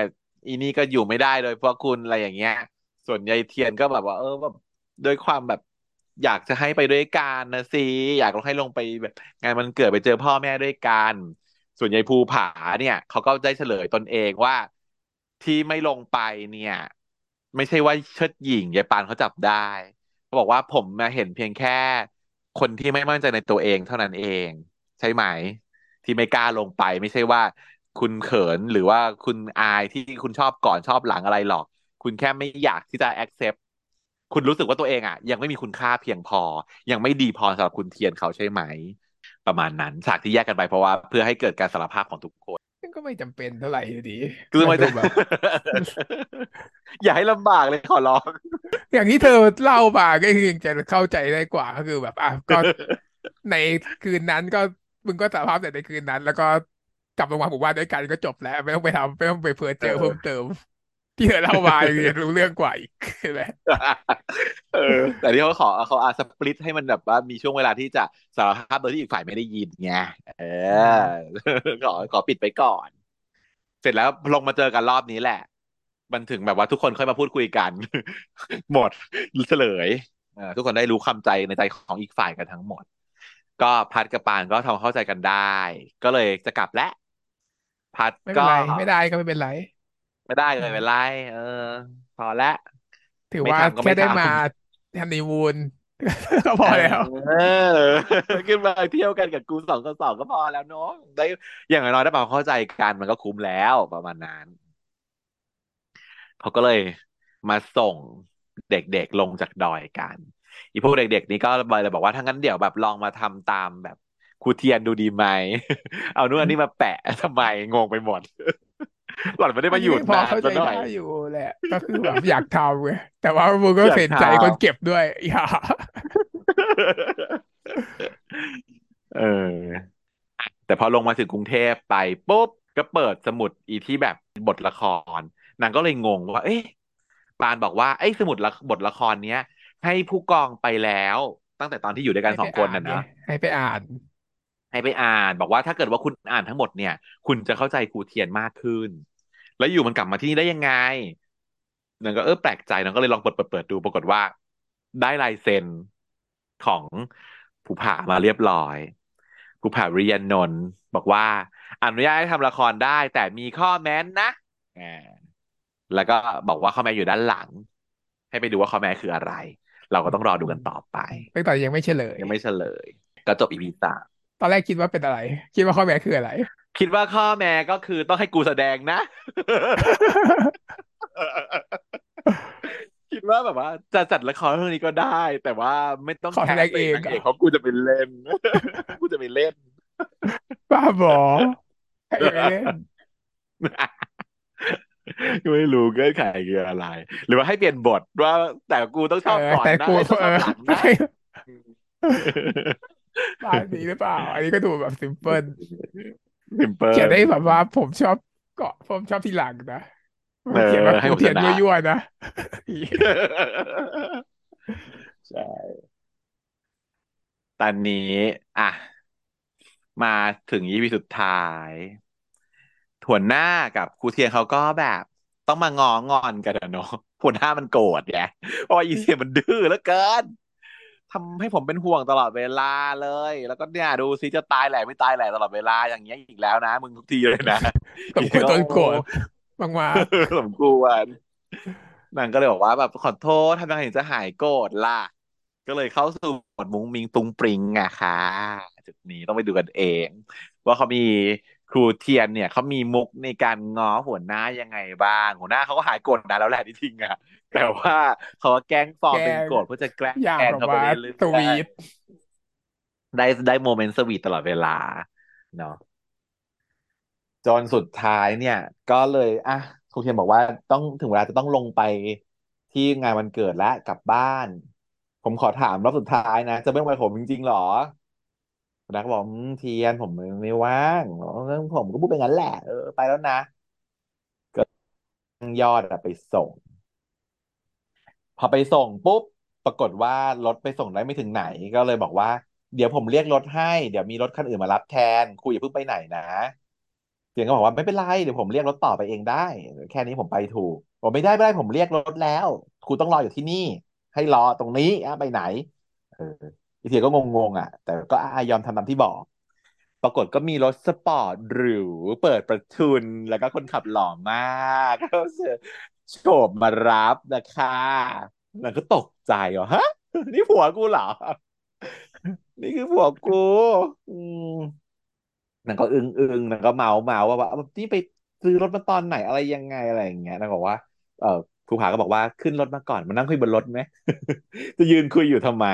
อีนี่ก็อยู่ไม่ได้โดยเพราะคุณอะไรอย่างเงี้ย ส่วนยายเทียนก็แบบว่า เออแบบด้วยความแบบอยากจะให้ไปด้วยกันนะสิอยากให้ลงไปแบบงานมันเกิดไปเจอพ่อแม่ด้วยกันส่วนใหญ่ภูผาเนี่ยเขาก็ได้เฉลยตนเองว่าที่ไม่ลงไปเนี่ย ไม่ใช่ว่าเชิดหยิ่งยายปานเขาจับได้เขาบอกว่าผมมาเห็นเพียงแค่คนที่ไม่มั่นใจในตัวเองเท่านั้นเอง ใช่ไหม ที่ไม่กล้าลงไป ไม่ใช่ว่าคุณเขินหรือว่าคุณอายที่คุณชอบก่อนชอบหลังอะไรหรอก คุณแค่ไม่อยากที่จะ accept คุณรู้สึกว่าตัวเองอะ ยังไม่มีคุณค่าเพียงพอ ยังไม่ดีพอสำหรับคุณเทียนเขาใช่ไหม ประมาณนั้นฉากที่แยกกันไปเพราะว่า เพื่อให้เกิดการสารภาพของทุกคน ก็ไม่จำเป็นเท่าไหร่อยู่ดีคือมันจะมันดูแบบอย่าให้ลำบากเลยขอร้อง อย่างที่เธอเล่ามาก็คือยังจะเข้าใจได้กว่าก็คือแบบอะก็ในคืนนั้นก็มึงก็สารภาพแต่ในคืนนั้น แล้วก็กลับลงมาหมู่บ้านด้วยกันก็จบแล้ว ไม่ต้องไปทำไม่ต้องไปเพ้อเอเจอเพิ่มอเติม ที่เธอเล่ามายังจะรู้เรื่องกว่าอีกใช่ไหมเออ แต่ที่เขาขอเขาอาสปลิตให้มันแบบว่ามีช่วงเวลาที่จะสารภาพโดยที่อีกฝ่ายไม่ได้ยินไงเอออืมขอขอปิดไปก่อน เสร็จแล้วลงมาเจอกันรอบนี้แหละ มันถึงแบบว่าทุกคนค่อยมาพูดคุยกัน หมดเฉลยเออทุกคนได้รู้ความใจในใจของอีกฝ่ายกันทั้งหมด ก็พัดกับปานก็ทำความเข้าใจกันได้ ก็เลยจะกลับแล้วพัดก็ไม่เป็นไรไม่ได้ก็ไม่เป็นไร ไม่ได้อืมเลยไม่เป็นไรเออ พอแล้วถือว่าไม่ทำก็แค่ได้มาไม่ทำฮันนีมูนก็พเอแล้วออขึ้นมาเที่ยวกันกับกูสองต่อสองก็พอแล้วเนาะได้อย่างน้อยๆได้ปรับความเข้าใจกันมันก็คุ้มแล้วประมาณนั้นเขาก็เลยมาส่งเด็กๆลงจากดอยกันอีพวกเด็กๆนี้ก็เลยบอกว่าถ้างั้นเดี๋ยวแบบลองมาทำตามแบบครูเทียนดูดีไหม เอานู่นอันนี้มาแปะทำไมงงไปหมด หล่อนไม่ได้อันนี้มาอยู่นานพอเข้าใจซะหน่อยได้อยู่แหละ ก็คือแบบอยากทำไงแต่ว่ามึงก็อยากทเห็นใจคนเก็บด้วยอย่าำเออแต่พอลงมาถึงกรุงเทพไปปุ๊บก็เปิดสมุดอีที่แบบบทละครนางก็เลยงงว่า เอ๊ะปานบอกว่าไอ้สมุดละบทละครเนี้ย ให้ผู้กองไปแล้วตั้งแต่ตอนที่อยู่ด้วยกันให้ไปสองคนน่ะนะอ่านไงให้ไปอ่าน ให้ไปอ่าน บอกว่าถ้าเกิดว่าคุณอ่านทั้งหมดเนี่ย คุณจะเข้าใจครูเทียนมากขึ้น แล้วอยู่มันกลับมาที่นี่ได้ยังไงนางก็เออแปลกใจนางก็เลยลองเปิดเปิดเปิดดูปรากฏว่า ได้ลายเซ็นของภูผามาเรียบร้อยภูผาวิริยานนท์บอกว่า อนุญาตให้ทำละครได้ แต่มีข้อแม้นนะอ่าแล้วก็บอกว่าข้อแม้อยู่ด้านหลัง ให้ไปดูว่าข้อแม้คืออะไร เราก็ต้องรอดูกันต่อไปตั้งแต่ยังไม่เฉลย ยังไม่เฉลย ก็จบอีพีสาม ตอนแรกคิดว่าเป็นอะไร คิดว่าข้อแม้คืออะไร คิดว่าข้อแม้ก็คือต้องให้กูแสดงนะ คิดว่าแบบว่า จะจัดละครเรื่องนี้ก็ได้ แต่ว่าไม่ต้องขอแสดงแคสตัเองเหรอวเองนางเอกเพราะกูจะไปเล่น กูจะไปเล่นบ้าบอให้ไปเล่นไม่รู้เงื่อนไขคืออะไร หรือว่าให้เปลี่ยนบทว่าแต่กูต้องเออชอบก่อนแต่กูนะไอ้ยต้องเออชอบหลังไม่นะอืม บ้านนี้หรือเปล่า อันนี้ก็ดูแบบซิมเพิลซิมเปิเขียนลได้แบบว่าผมชอบเกาะผมชอบทีหลังนะเออเขียนว่าให้ผมชนะกูเขียนยั่วๆนะใช่ตอนนี้อะมาถึงอีพีสุดท้ายหัวหน้ากับครูเทียนเขาก็แบบต้องมางองอนกันอะเนาะหัวหน้ามันโกรธไงเพราะว่าอีเทียนมันดื้อเหลือเกิน ทำให้ผมเป็นห่วงตลอดเวลาเลย แล้วก็เนี่ยดูซิจะตายแหล่ไม่ตายแหล่ตลอดเวลาอย่างเงี้ยอีกแล้วนะ มึงทุกทีเลยนะสอีมควรเทียนก็โอ้โดนโกรธมากสมควรนางก็เลยบอกว่าแบบขอโทษทำยังไงถึงจะหายโกรธล่ะ ก็เลยเข้าสู่โหมดมุ้งมิงตุงปริงอะค่ะ จุดนี้ต้องไปดูกันเอง ว่าเขามี ครูเทียนเนี่ยเขามีมุกในการง้อหัวหน้ายังไงบ้าง หัวหน้าเขาก็หายโกรธนานแล้วแหละที่จริงอะแต่ว่าเขาก็แกล้งฟอๆแกร์มเป็นโกรธเพื่อจะแกล้งอยาแทกแบบว่านเขาไปเรื่สอยวีทๆได้ได้โมเมนต์สวีทตลอดเวลาเนาะจนสุดท้ายเนี่ย ก็เลยอะครูเทียนบอกว่าต้องถึงเวลาจะต้องลงไปที่งานวันเกิดและกลับบ้าน ผมขอถามรอบสุดท้ายนะ จะไม่ไปผมจริงๆหรอ คุณนักบอกเทียนผมไม่ว่างผมก็พูดไปงั้นแหละเออไปแล้วนะ ก็ยอดอะไปส่ง พอไปส่งปุ๊บ ปรากฏว่ารถไปส่งได้ไม่ถึงไหน ก็เลยบอกว่าเดี๋ยวผมเรียกรถให้ เดี๋ยวมีรถคันอื่นมารับแทนครูอย่าเพิ่งไปไหนนะเสียงก็บอกว่าไม่เป็นไรเดี๋ยวผมเรียกรถต่อไปเองได้ แค่นี้ผมไปถูกบอกไม่ได้ไม่ได้ผมเรียกรถแล้วครูต้องรออยู่ที่นี่ ให้รอตรงนี้อะไปไหน เออ อีเทียก็งงๆอะ แต่ก็อะยอมทำตามที่บอก ปรากฏก็มีรถสปอร์ตหรูเปิดประทุนแล้วก็คนขับหล่อมากก็โฉบมารับนะคะแล้วก็ตกใจว่าฮะ นี่ผัวกูเหรอ นี่คือผัวกูอืมนางก็อึ้งอึ้งนางก็เมาเมาว่าว่านี่ไปซื้อรถมาตอนไหนอะไรยังไงอะไรอย่างเงี้ยนางบอกว่า เออครูผาก็บอกว่าขึ้นรถมาก่อนมานั่งคุยบนรถไหม จะยืนคุยอยู่ทำไม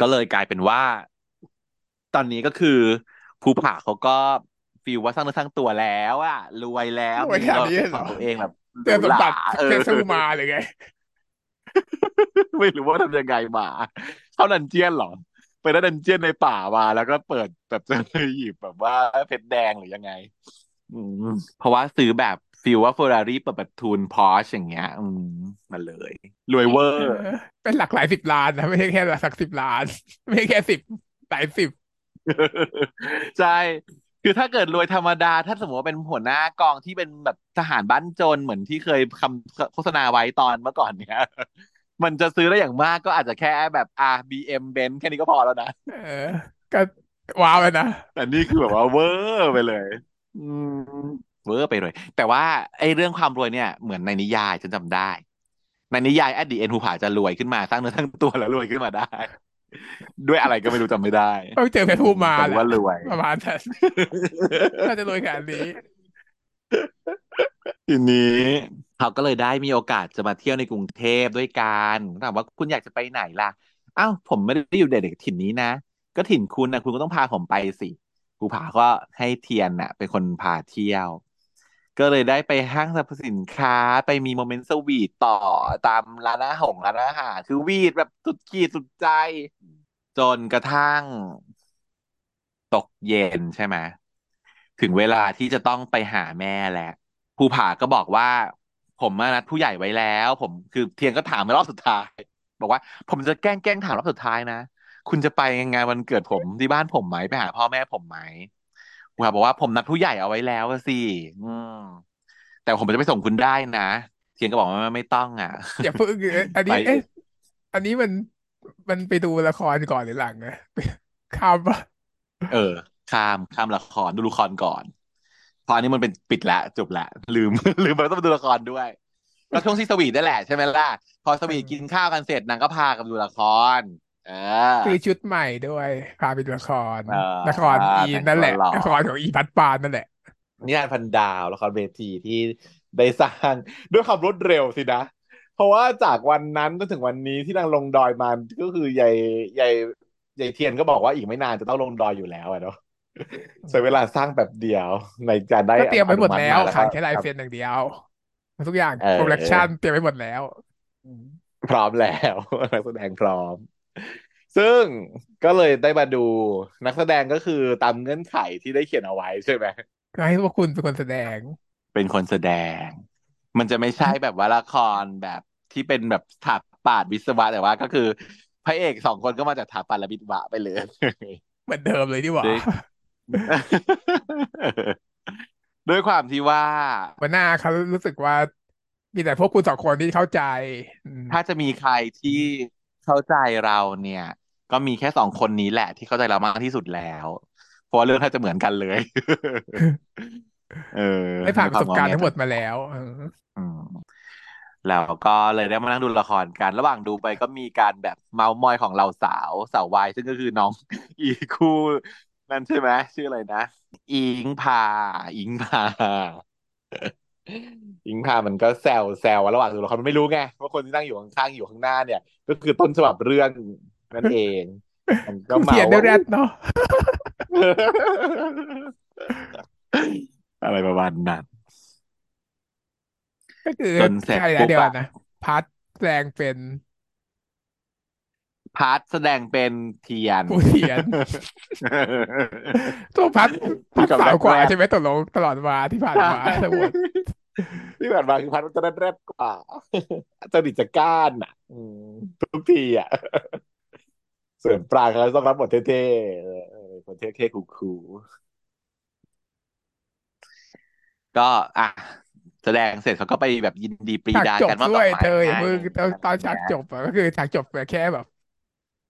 ก็เลยกลายเป็นว่า ตอนนี้ก็คือภูผาเขาก็ฟีลว่าสร้างเนื้อสร้างตัวแล้วอะรวยแล้วมีรวยขนาดรถเป็นขนี้เลยเหรอองตัวเองแบบหเตืรูหราอนสมบัติเออแค่สู้มาหรือไง ไม่รู้ว่าทำยังไงมา เข้า dungeon เหรอไปได้ dungeon ในป่ามาแล้วก็เปิดแบบจะหยิบแบบว่าเพชรแดงหรือยังไงอืมเพราะว่าซื้อแบบ feel ว่าเฟอร์รารี่เปิดประทุนพอร์ชอย่างเงี้ย อืมมาเลย รวยเวอเออร์ เป็นหลักหลายสิบล้านนะ ไม่ใช่แค่หลักสักสิบล้าน ไม่ใช่แค่สิบหลายสิบ ใช่ คือถ้าเกิดรวยธรรมดา ถ้าสมมติว่าเป็นหัวหน้ากองที่เป็นแบบทหารบ้านจนเหมือนที่เคยคำโฆษณาไว้ตอนเมื่อก่อนเนี้ยมันจะซื้อได้อย่างมากก็อาจจะแค่แบบอ่า BM Benz แค่นี้ก็พอแล้วนะเออก็ว้าวเลยนะ แต่นี่คือแบบว่าเวอร์ไปเลย อืม เวอร์ไปเลยแต่ว่าไอ้เรื่องความรวยเนี่ยเหมือนในนิยายฉันจำได้ ในนิยายอดีเอ็นภูผาจะรวยขึ้นมาสร้างเนื้อสร้างตัวแล้วรวยขึ้นมาได้ ด้วยอะไรก็ไม่รู้จำไม่ได้ต้องเจอเพชรอืมภูมิมาแต่แหละว่ารวยประมาณนั้นถ้าจะรวยขนาดนี้ทีนี้เขาก็เลยได้มีโอกาสจะมาเที่ยวในกรุงเทพด้วยกันถามว่าคุณอยากจะไปไหนล่ะอ้าวผมไม่ได้อยู่เด็กๆถิ่นนี้นะก็ถิ่นคุณนะคุณก็ต้องพาผมไปสิภูผาก็ให้เทียนน่ะ เป็นคนพาเที่ยว ก็เลยได้ไปห้างสรรพสินค้าไปมีโมเมนต์สวีทต่อตามร้านอาหารร้านอาหารคือวีดแบบสุดขีดสุดใจ จนกระทั่งตกเย็นใช่ไหมถึงเวลาที่จะต้องไปหาแม่แล้ว ภูผาก็บอกว่า ผมอะนัดผู้ใหญ่ไว้แล้ว ผมคือเทียนก็ถามรอบสุดท้าย บอกว่า ผมจะแกล้งแกล้งถามรอบสุดท้ายนะ คุณจะไปงานวันเกิดผมที่บ้านผมไหมไปหาพ่อแม่ผมไหม ภูผาบอกว่าผมนัดผู้ใหญ่เอาไว้แล้วอะสิอืมแต่ผมจะไปส่งคุณได้นะเทียนก็บอกว่าไม่ต้องอะอย่าเพิ่งอันไปนี้เอ๊ะอันนี้มันมันไปดูละครก่อนหรือหลังนะข้ามปะเออ ข้ามข้ามละครดูละครก่อนเพราะอันนี้มันเป็นปิดละจบละลืมลืมไปว่าต้องไปดูละครด้วยก็ช่วงที่สวีทนั่นแหละใช่ไหมล่ะ พอสเอวีทกินอข้าวกันเสร็จนางก็พากันไปดูละครเออ ซื้อชุดใหม่ด้วย พาไปดูละครเออละครอีแต่งนั่นแหละตัวหล่อละครของอีพัดปานนั่นแหละนิทานพันดาวละครเวทีที่ได้สร้างด้วยความรวดเร็วสินะ เพราะว่าจากวันนั้นจนถึงวันนี้ที่นางลงดอยมาก็คือยายยายยายเทียนก็บอกว่าอีกไม่นานจะต้องลงดอยอยู่แล้วอะเนาะอืใช้เวลามสร้างแบบเดียวในการได้ก็เตรียมไว้อนุมัติหมดแล้วมาแล้วก็ขาดแค่ลายเซ็นอย่างเดียว ทุกอย่างเโปรดักชันออเตรียมไว้หมดแล้วอืมพร้อมแล้วนักแสดงพร้อม ซึ่งก็เลยได้มาดูนักแสดงก็คือตามเงื่อนไขที่ได้เขียนเอาไว้ใช่ไหมก็ให้พวกคุณเป็นคนแสดง เป็นคนแสดง มันจะไม่ใช่แบบว่าละครแบบที่เป็นแบบถาปัตย์วิศวะแต่ว่าก็คือพระเอกสองคนก็มาจากถาปัตย์และวิศวะไปเลยเหมือนเดิมเลยดีกว่าด้วยด้วยความที่ว่าหัวหน้าเขารู้สึกว่ามีแต่พวกคุณสองคนที่เข้าใจอืมถ้าจะมีใครที่ เข้าใจเราเนี่ย ก็มีแค่สองคนนี้แหละ ที่เข้าใจเรามากที่สุดแล้ว เพราะว่าเรื่องถ้าจะเหมือนกันเลย เออได้ผ่านประสบการณ์ในความงอแงทั้งหมดมาแล้วเอออืมแล้วก็เลยได้มานั่งดูละครกันระหว่างดูไปก็มีการแบบเมาท์มอยของเราสาวสาววายซึ่งก็คือน้อง อีคู่นั่นใช่ไหมชื่ออะไรนะ อิงพา อิงพา อิงพามันก็แซวแซวระหว่างดูละครมันไม่รู้ไงว่าคนที่นั่งอยู่ข้างๆอยู่ข้างหน้าเนี่ย ก็คือต้นฉบับเรื่องนั่นเอง มันก็คู่เทียนได้เมาว่าอุ๊ยแรดเนาะอะไรประมาณนั้นก็คือจนเสร็จใครนะปุ๊บอะเดียวกันนะพัดแปลงเป็นพาร์ทแสดงเป็นเทียนผู้เทียนตัวพัดพัที่กับดสาวกว่าแรกใช่ไหมตกลงตลอดมาที่ผ่าๆใช่นมาทั้งหมด ที่ผ่านมาคือพัดมันจะแรดกว่าจริตจักร้านอะอืมทุกทีอะส่วนปรางเขาต้องรับบทเท่ๆเออเออคนเท่ๆคูลๆก็อะแสดงเสร็จเขาก็ไปแบบยินดีปรีฉากดาจบด้กันมอบดอกไม้วยเธออย่าให้เพิ่งตอนอะไรอย่างเงี้ยตอนฉากจบอะก็คือฉากจบแค่แบบ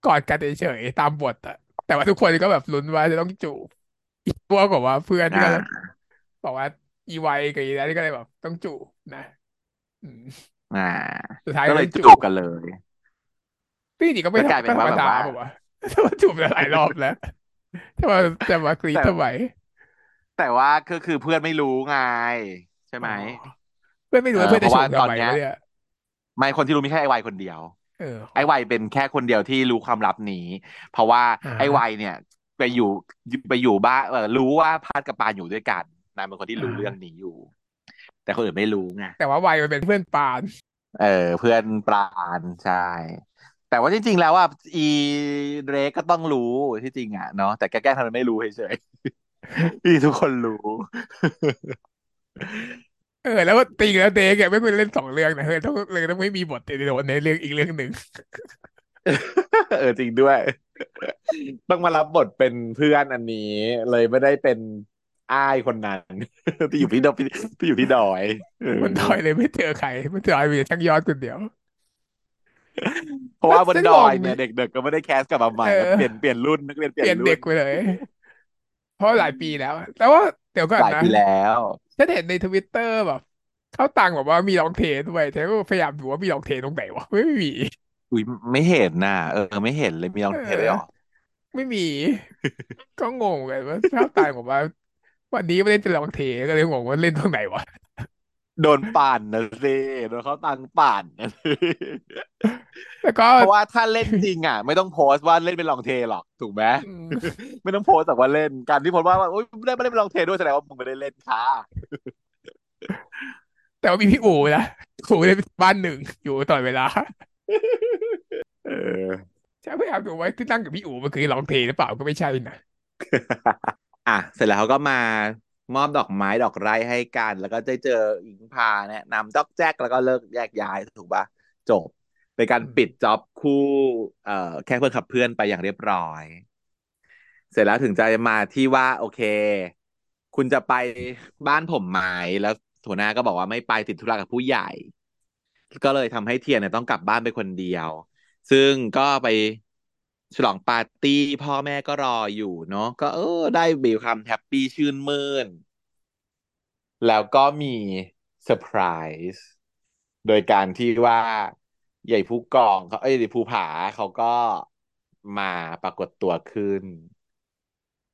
กอดกันเฉยๆตามบทอะแต่ว่าทุกคนก็แบบลุ้นว่าจะต้องจูบอีกพวกบอกว่าเพื่อนอ่ก็าบอกว่า อีไวกับอีนั้นก็เลยแบบ ต้องจูบนะอืมอ่า สุดท้ายก็เลยจูก็ต้องจูบบกันเลยพี่นี่ก็ไม่ก็กลายเป็นธรรมก็ธรรมดาว่าแบบว่าบอกว่าถ้ามาจูบมาหลายรอบแล้วจะมาจะมากรีดแต่ทำไมแต่ว่าก็คือเพื่อนไม่รู้ไง ใช่อ๋อไหม เพื่อนไม่รู้เออว่าเพื่อนเพราะว่าจะจูบทำตอนเนี้ยไมวะเนี่ยไม่คนที่รู้มีแค่ไอ้ไวคนเดียวเออไอ้ไวเป็นแค่คนเดียวที่รู้ความลับนี้ เพราะว่าอ่ไอ้ไวาเนี่ย ไปอยู่ไปอยู่บ้านเออรู้ว่าพัดกับปานอยู่ด้วยกัน นายเป็นคนที่อ่รู้เรื่องานี้อยู่ แต่คนอื่นไม่รู้ไงแต่ว่าไวมันเป็นเพื่อนปาน เออ เพื่อนปรานใช่แต่ว่าจริง ๆ แล้วว่าอีเดรกก็ต้องรู้ที่จริงอะเนาะแต่แกแกล้งทำเป็นไม่รู้เฉยๆพี่ทุกคนรู้ เออ แล้วติงแล้วเด็กแกไม่ควรเล่นสองเรื่องนะเฮ้ยต้องเลยต้องไม่มีบทในโดนในเรื่องอีกเรื่องหนึ่งเออจริงด้วย ต้องมารับบทเป็นเพื่อนอันนี้ เลยไม่ได้เป็น อ้ายคนนั้น ที่อยู่ที่ดอยที่อยู่ที่ดอยเออบนดอยเลยไม่เจอใครบนดอยมีแต่ช่างยอดคนเดียวเพราะก็ว่าบนซึ่งงงดอยเนี่ยเด็กๆก็ไม่ได้แคสกลับมาใหเอม่ก็เปลี่ยนเปอลี่ยนรุ่นนักเรียนเปเปลี่ยนลี่ยนรุ่นเด็กไปเลย เพราะหลายปีแล้ว แต่ว่าเดี๋ยวก่อนนะหลายปีแล้วฉันเห็นในทวิตเตอร์แบบเขาตังแบบว่ามี long take ด้วยแต่ก็พยายามดูว่ามี long take ตรงไหนวะไม่มีอุ้ยไม่เห็นน่ะเออ ไม่เห็นเลยมีลอเองเห็นเลยเหรออไม่มี ก็งงกันว่าเขาตังบอกว่า วันนี้ไม่ได้จะ long take ก็เลยงงว่าเล่นตรงไหนวะโดนปั่นนะสิโดนเขาตังปั่นนะสิแล้วก็เพราะว่าถ้าเล่นจริงอะ ไม่ต้องโพสต์ว่าเล่นเป็นลองเทหรอกถูกไหมอืมไม่ต้องโพสต์แต่ว่าเล่นการที่โพสต์ว่าโอ๊ยไม่ได้ไม่ได้เป็นลองเทด้วยแสดงว่ามึงไม่ได้เล่นค่ะแต่ว่ามีพี่อู๋นะอู๋ในบ้านหนึ่งอยู่ตลอดเวลาเออใช่พยายามดูไว้ที่นั่งกับพี่อู๋มันคือร้องเพลงหรือเปล่าก็ไม่ใช่นะ อะเสร็จแล้วเขาก็มามอบดอกไม้ดอกไร่ให้กัน แล้วก็ได้เจอหญิงพาแนะนำจอกแจ๊กแล้วก็เลิกแยกย้ายถูกปะจบเป็นการปิดจ็อบคู่เอ่อแค่เพื่อนขับเพื่อนไปอย่างเรียบร้อย เสร็จแล้วถึงจะมาที่ว่า โอเค คุณจะไปบ้านผมไหมแล้วหัวหน้าก็บอกว่าไม่ไปติดธุระกับผู้ใหญ่ ก็เลยทำให้เทียนเนี่ยต้องกลับบ้านไปคนเดียว ซึ่งก็ไป ฉลองปาร์ตี้ พ่อแม่ก็รออยู่เนาะก็เออ ได้มีความแฮปปี้ชื่นมื่น แล้วก็มีเซอร์ไพรส์โดยการที่ว่าใหญ่ผู้กองเขาเอ้ยผู้ผาเขาก็มาปรากฏตัวขึ้น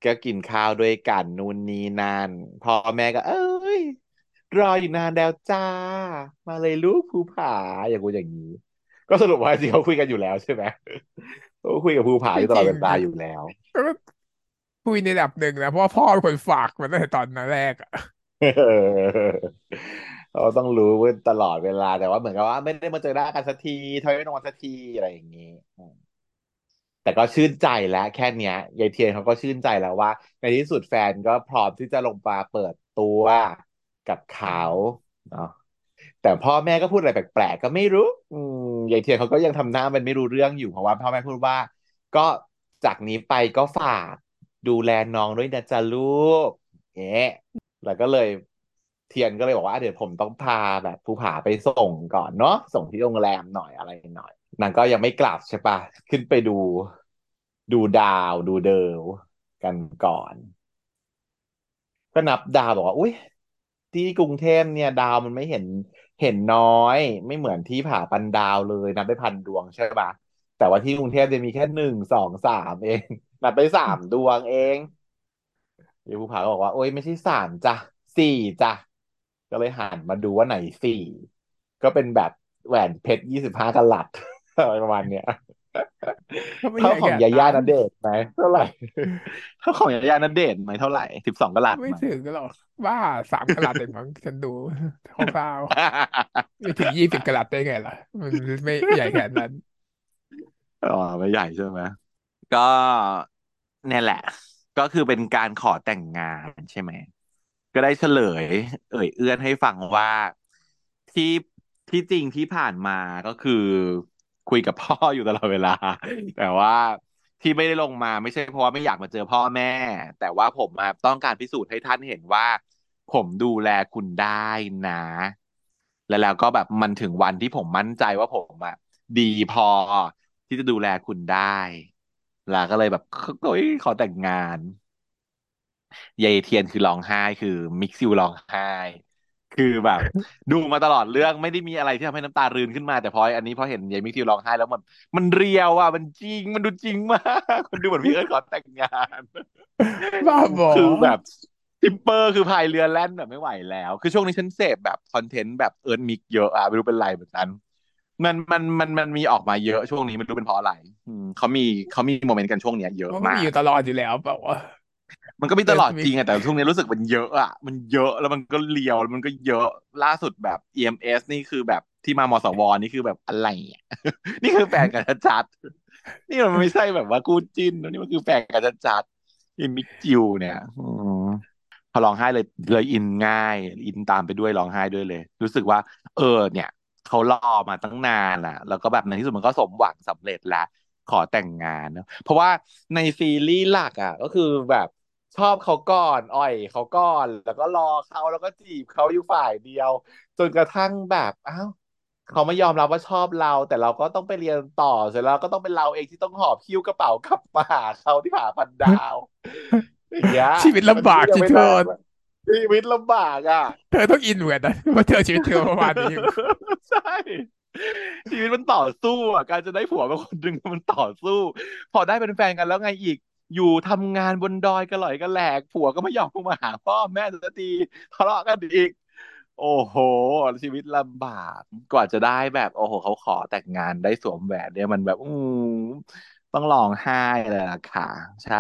ก็กินข้าวด้วยกันนู่นนี่นั่นพ่อแม่ก็ เอ้ย รออยู่นานแล้วจ้า มาเลยลูกภูผาอย่างกูอย่างนี้ ก็สรุปว่าจริงเขาคุยกันอยู่แล้วใช่ไหม เขาคุยกับภูผาไม่อยู่ตลอดเวลาจริงนะอยู่แล้วก็คุยในระดับหนึ่งนะเพราะว่าพ่อเป็นคนฝากมาตั้งแต่ตอนนั้นแรกอะเออเราต้องรู้ตลอดเวลาแต่ว่าเหมือนกับว่าไม่ได้มาเจอหน้ากันสักทีทอยไม่นอนสักทีอะไรอย่างนี้อืมแต่ก็ชื่นใจแล้วแค่เนี้ยยายเทียนเขาก็ชื่นใจแล้วว่า ในที่สุดแฟนก็พร้อมที่จะลงมาเปิดตัวกับอืเขามเนาะ แต่พ่อแม่ก็พูดอะไรแปลกๆก็ไม่รู้ อืมยายเทียนเขาก็ยังทำหน้ามันไม่รู้เรื่องอยู่เพราะว่าพ่อแม่พูดว่า ก็จากนี้ไปก็ฝากดูแลน้องด้วยนะจ๊ะลูกเอ๊ะแล้วก็เลยเทียนก็เลยบอกว่าเดี๋ยวผมต้องพาแบบภูผาไปส่งก่อนเนาะส่งที่โรงแรมหน่อยอะไรหน่อยนางก็ยังไม่กลับใช่ปะขึ้นไปดู ดูดาวดูเดิวกันก่อน ก็นับดาวบอกว่า อุ้ยที่กรุงเทพเนี่ย ดาวมันไม่เห็น เห็นน้อยไม่เหมือนที่ผาปันดาวเลยนับได้พันดวงใช่ปะแต่ว่าที่กรุงเทพจะมีแค่หนึ่งสองสามเองนับได้สามดวงเองเดี๋ยวภูผาก็บอกว่า โอ้ยไม่ใช่สามจ้ะสี่จ้ะก็เลยหันมาดูว่าไหนสี่ก็เป็นแบบแหวนเพชรยี่สิบห้ากะรัตอะไรประมาณเนี้ยก็ไม่เท่าใหญ่ขนาดของยาย่านั้นณเดชน์ไหมเท่าไหร่เท่าของยาย่าณเดชน์ไหมเท่าไหร่สิบสองกะรัตไหมไม่ถึงหรอก ว่าสามกะลัดเองมั้งฉันดูคร่าวๆไม่ถึงยี่สิบกะลัดได้ไงล่ะ มันไม่ใหญ่ขนาดนั้นอ๋อไม่ใหญ่ใช่ไหมก็เนี่ยแหละ ก็คือเป็นการขอแต่งงานใช่ไหม ก็ได้เฉลย เอ่ยเอื้อนให้ฟังว่าที่ที่จริงที่ผ่านมาก็คือคุยกับพ่ออยู่ตลอดเวลา แต่ว่า ที่ไม่ได้ลงมาไม่ใช่เพราะว่าไม่อยากมาเจอพ่อแม่ แต่ว่าผมมาต้องการพิสูจน์ให้ท่านเห็นว่า ผมดูแลคุณได้นะ แล้วแล้วก็แบบมันถึงวันที่ผมมั่นใจว่าผมอะดีพอที่จะดูแลคุณได้ลาก็เลยแบบโอ้ยขอแต่งงานยายเทียนคือร้องไห้คือมิกซิวร้องไห้ คือแบบ ดูมาตลอดเรื่องไม่ได้มีอะไรที่ทำให้น้ำตารืนขึ้นมาแต่พออันนี้พอเห็นยายมิกซิวร้องไห้แล้วมัน มัน real อะมันจริงมันดูจริงมากมันดูเหมือนพี่เอิร์ธขอแต่งงานบ้าบอคือแบบ shipper คือพายเรือแล่นแบบไม่ไหวแล้ว คือช่วงนี้ฉันเสพแบบ content แบบเอิร์ธมิกเยอะอะไม่รู้เป็นไรเหมือนกันมันมันมันมันมีออกมาเยอะช่วงนี้ไม่รู้เป็นเพราะอะไรอืมเขามีเขามี moment กันช่วงเนี้ยเยอะมันก็มีมากอยู่ตลอดอยู่แล้วแบบว่า มันก็มีตลอดเอิร์ธมิกจริงอะแต่ช่วงนี้รู้สึกมันเยอะอะมันเยอะแล้วมันก็ real แล้วมันก็เยอะล่าสุดแบบ EMS นี่คือแบบที่มามสวนี่คือแบบอะไรอะนี่คือแฟนกันชัดๆนี่มันไม่ใช่แบบว่าคู่จิ้นนะนี่มันคือแฟนกันชัดๆอีมิกจิวเนี่ยอืมพอร้องไห้เลยเลยอินง่าย อินตามไปด้วยร้องไห้ด้วยเลย รู้สึกว่า เออ เนี่ยเขารอมาตั้งนานอะ แล้วก็แบบในที่สุดมันก็สมหวังสำเร็จแล้วขอแต่งงานเนอะเพราะว่าในซีรีส์หลักอะ ก็คือแบบ ชอบเขาก่อน อ่อยเขาก่อน แล้วก็รอเขาแล้วก็จีบเขาอยู่ฝ่ายเดียว จนกระทั่งแบบอ้าวเขาไม่ยอมรับว่าชอบเรา แต่เราก็ต้องไปเรียนต่อเสร็จแล้วก็ต้องเป็นเราเองที่ต้องหอบหิ้วกระเป๋ากลับมาหาเขาที่ผาพันดาวอย่างเงี้ยชีวิตมันลำบากยังไม่เลิที่เธอกอะชีวิตลำบากอะ เธอต้องอินเหมือนนะว่าเธอชีวิตเธอประมาณนี้ใช่ชีวิตมันต่อสู้อะการจะได้ผัวเป็นคนหนึ่งมันต่อสู้ พอได้เป็นแฟนกันแล้วไงอีก อยู่ทำงานบนดอยกันหล่อยกันแหลก ผัวก็ไม่ยอมมาหาพ่อแม่สักทีทะเลาะกันอีก โอ้โห ชีวิตลำบากกว่าจะได้แบบ โอ้โห เขาขอแต่งงานได้สวมแหวนเนี่ยมันแบบ อืต้องร้องไห้เลยล่ะค่ะ ใช่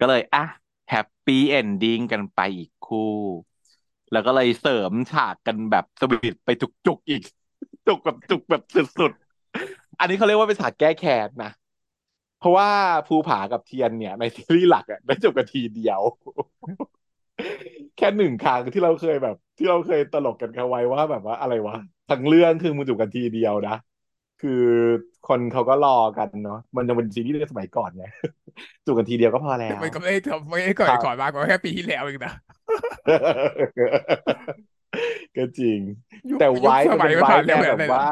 ก็เลยอะ happy ending กันไปอีกคู่ แล้วก็เลยเสริมฉากกันแบบ sweet ไปจุกๆอีก จุกแบบจุกแบบสุดๆอันนี้เขาเรียกว่าเป็นฉากแก้แค้นนะ เพราะว่าภูผากับเทียนเนี่ย ในซีรีส์หลักอะได้จบกันทีเดียว แค่หนึ่งครั้งที่เราเคยแบบ ที่เราเคยตลกกันกันไว้ว่าแบบว่าอะไรวะทั้งเรื่องคือมึงจบกันทีเดียวนะคือคนเขาก็รอกันเนาะมันยังเป็นซีรีส์ในสมัยก่อนไงจูบกันทีเดียวก็พอแล้วมันก็ไม่ได้ทำไม่ได้ก่อนครับก่อนมากกว่าแค่ปีที่แล้วเองนะก็จริงยุคแต่ยุคไว้มันเป็นไว้สมัยไม่ผ่านเร็แนวแบบว่า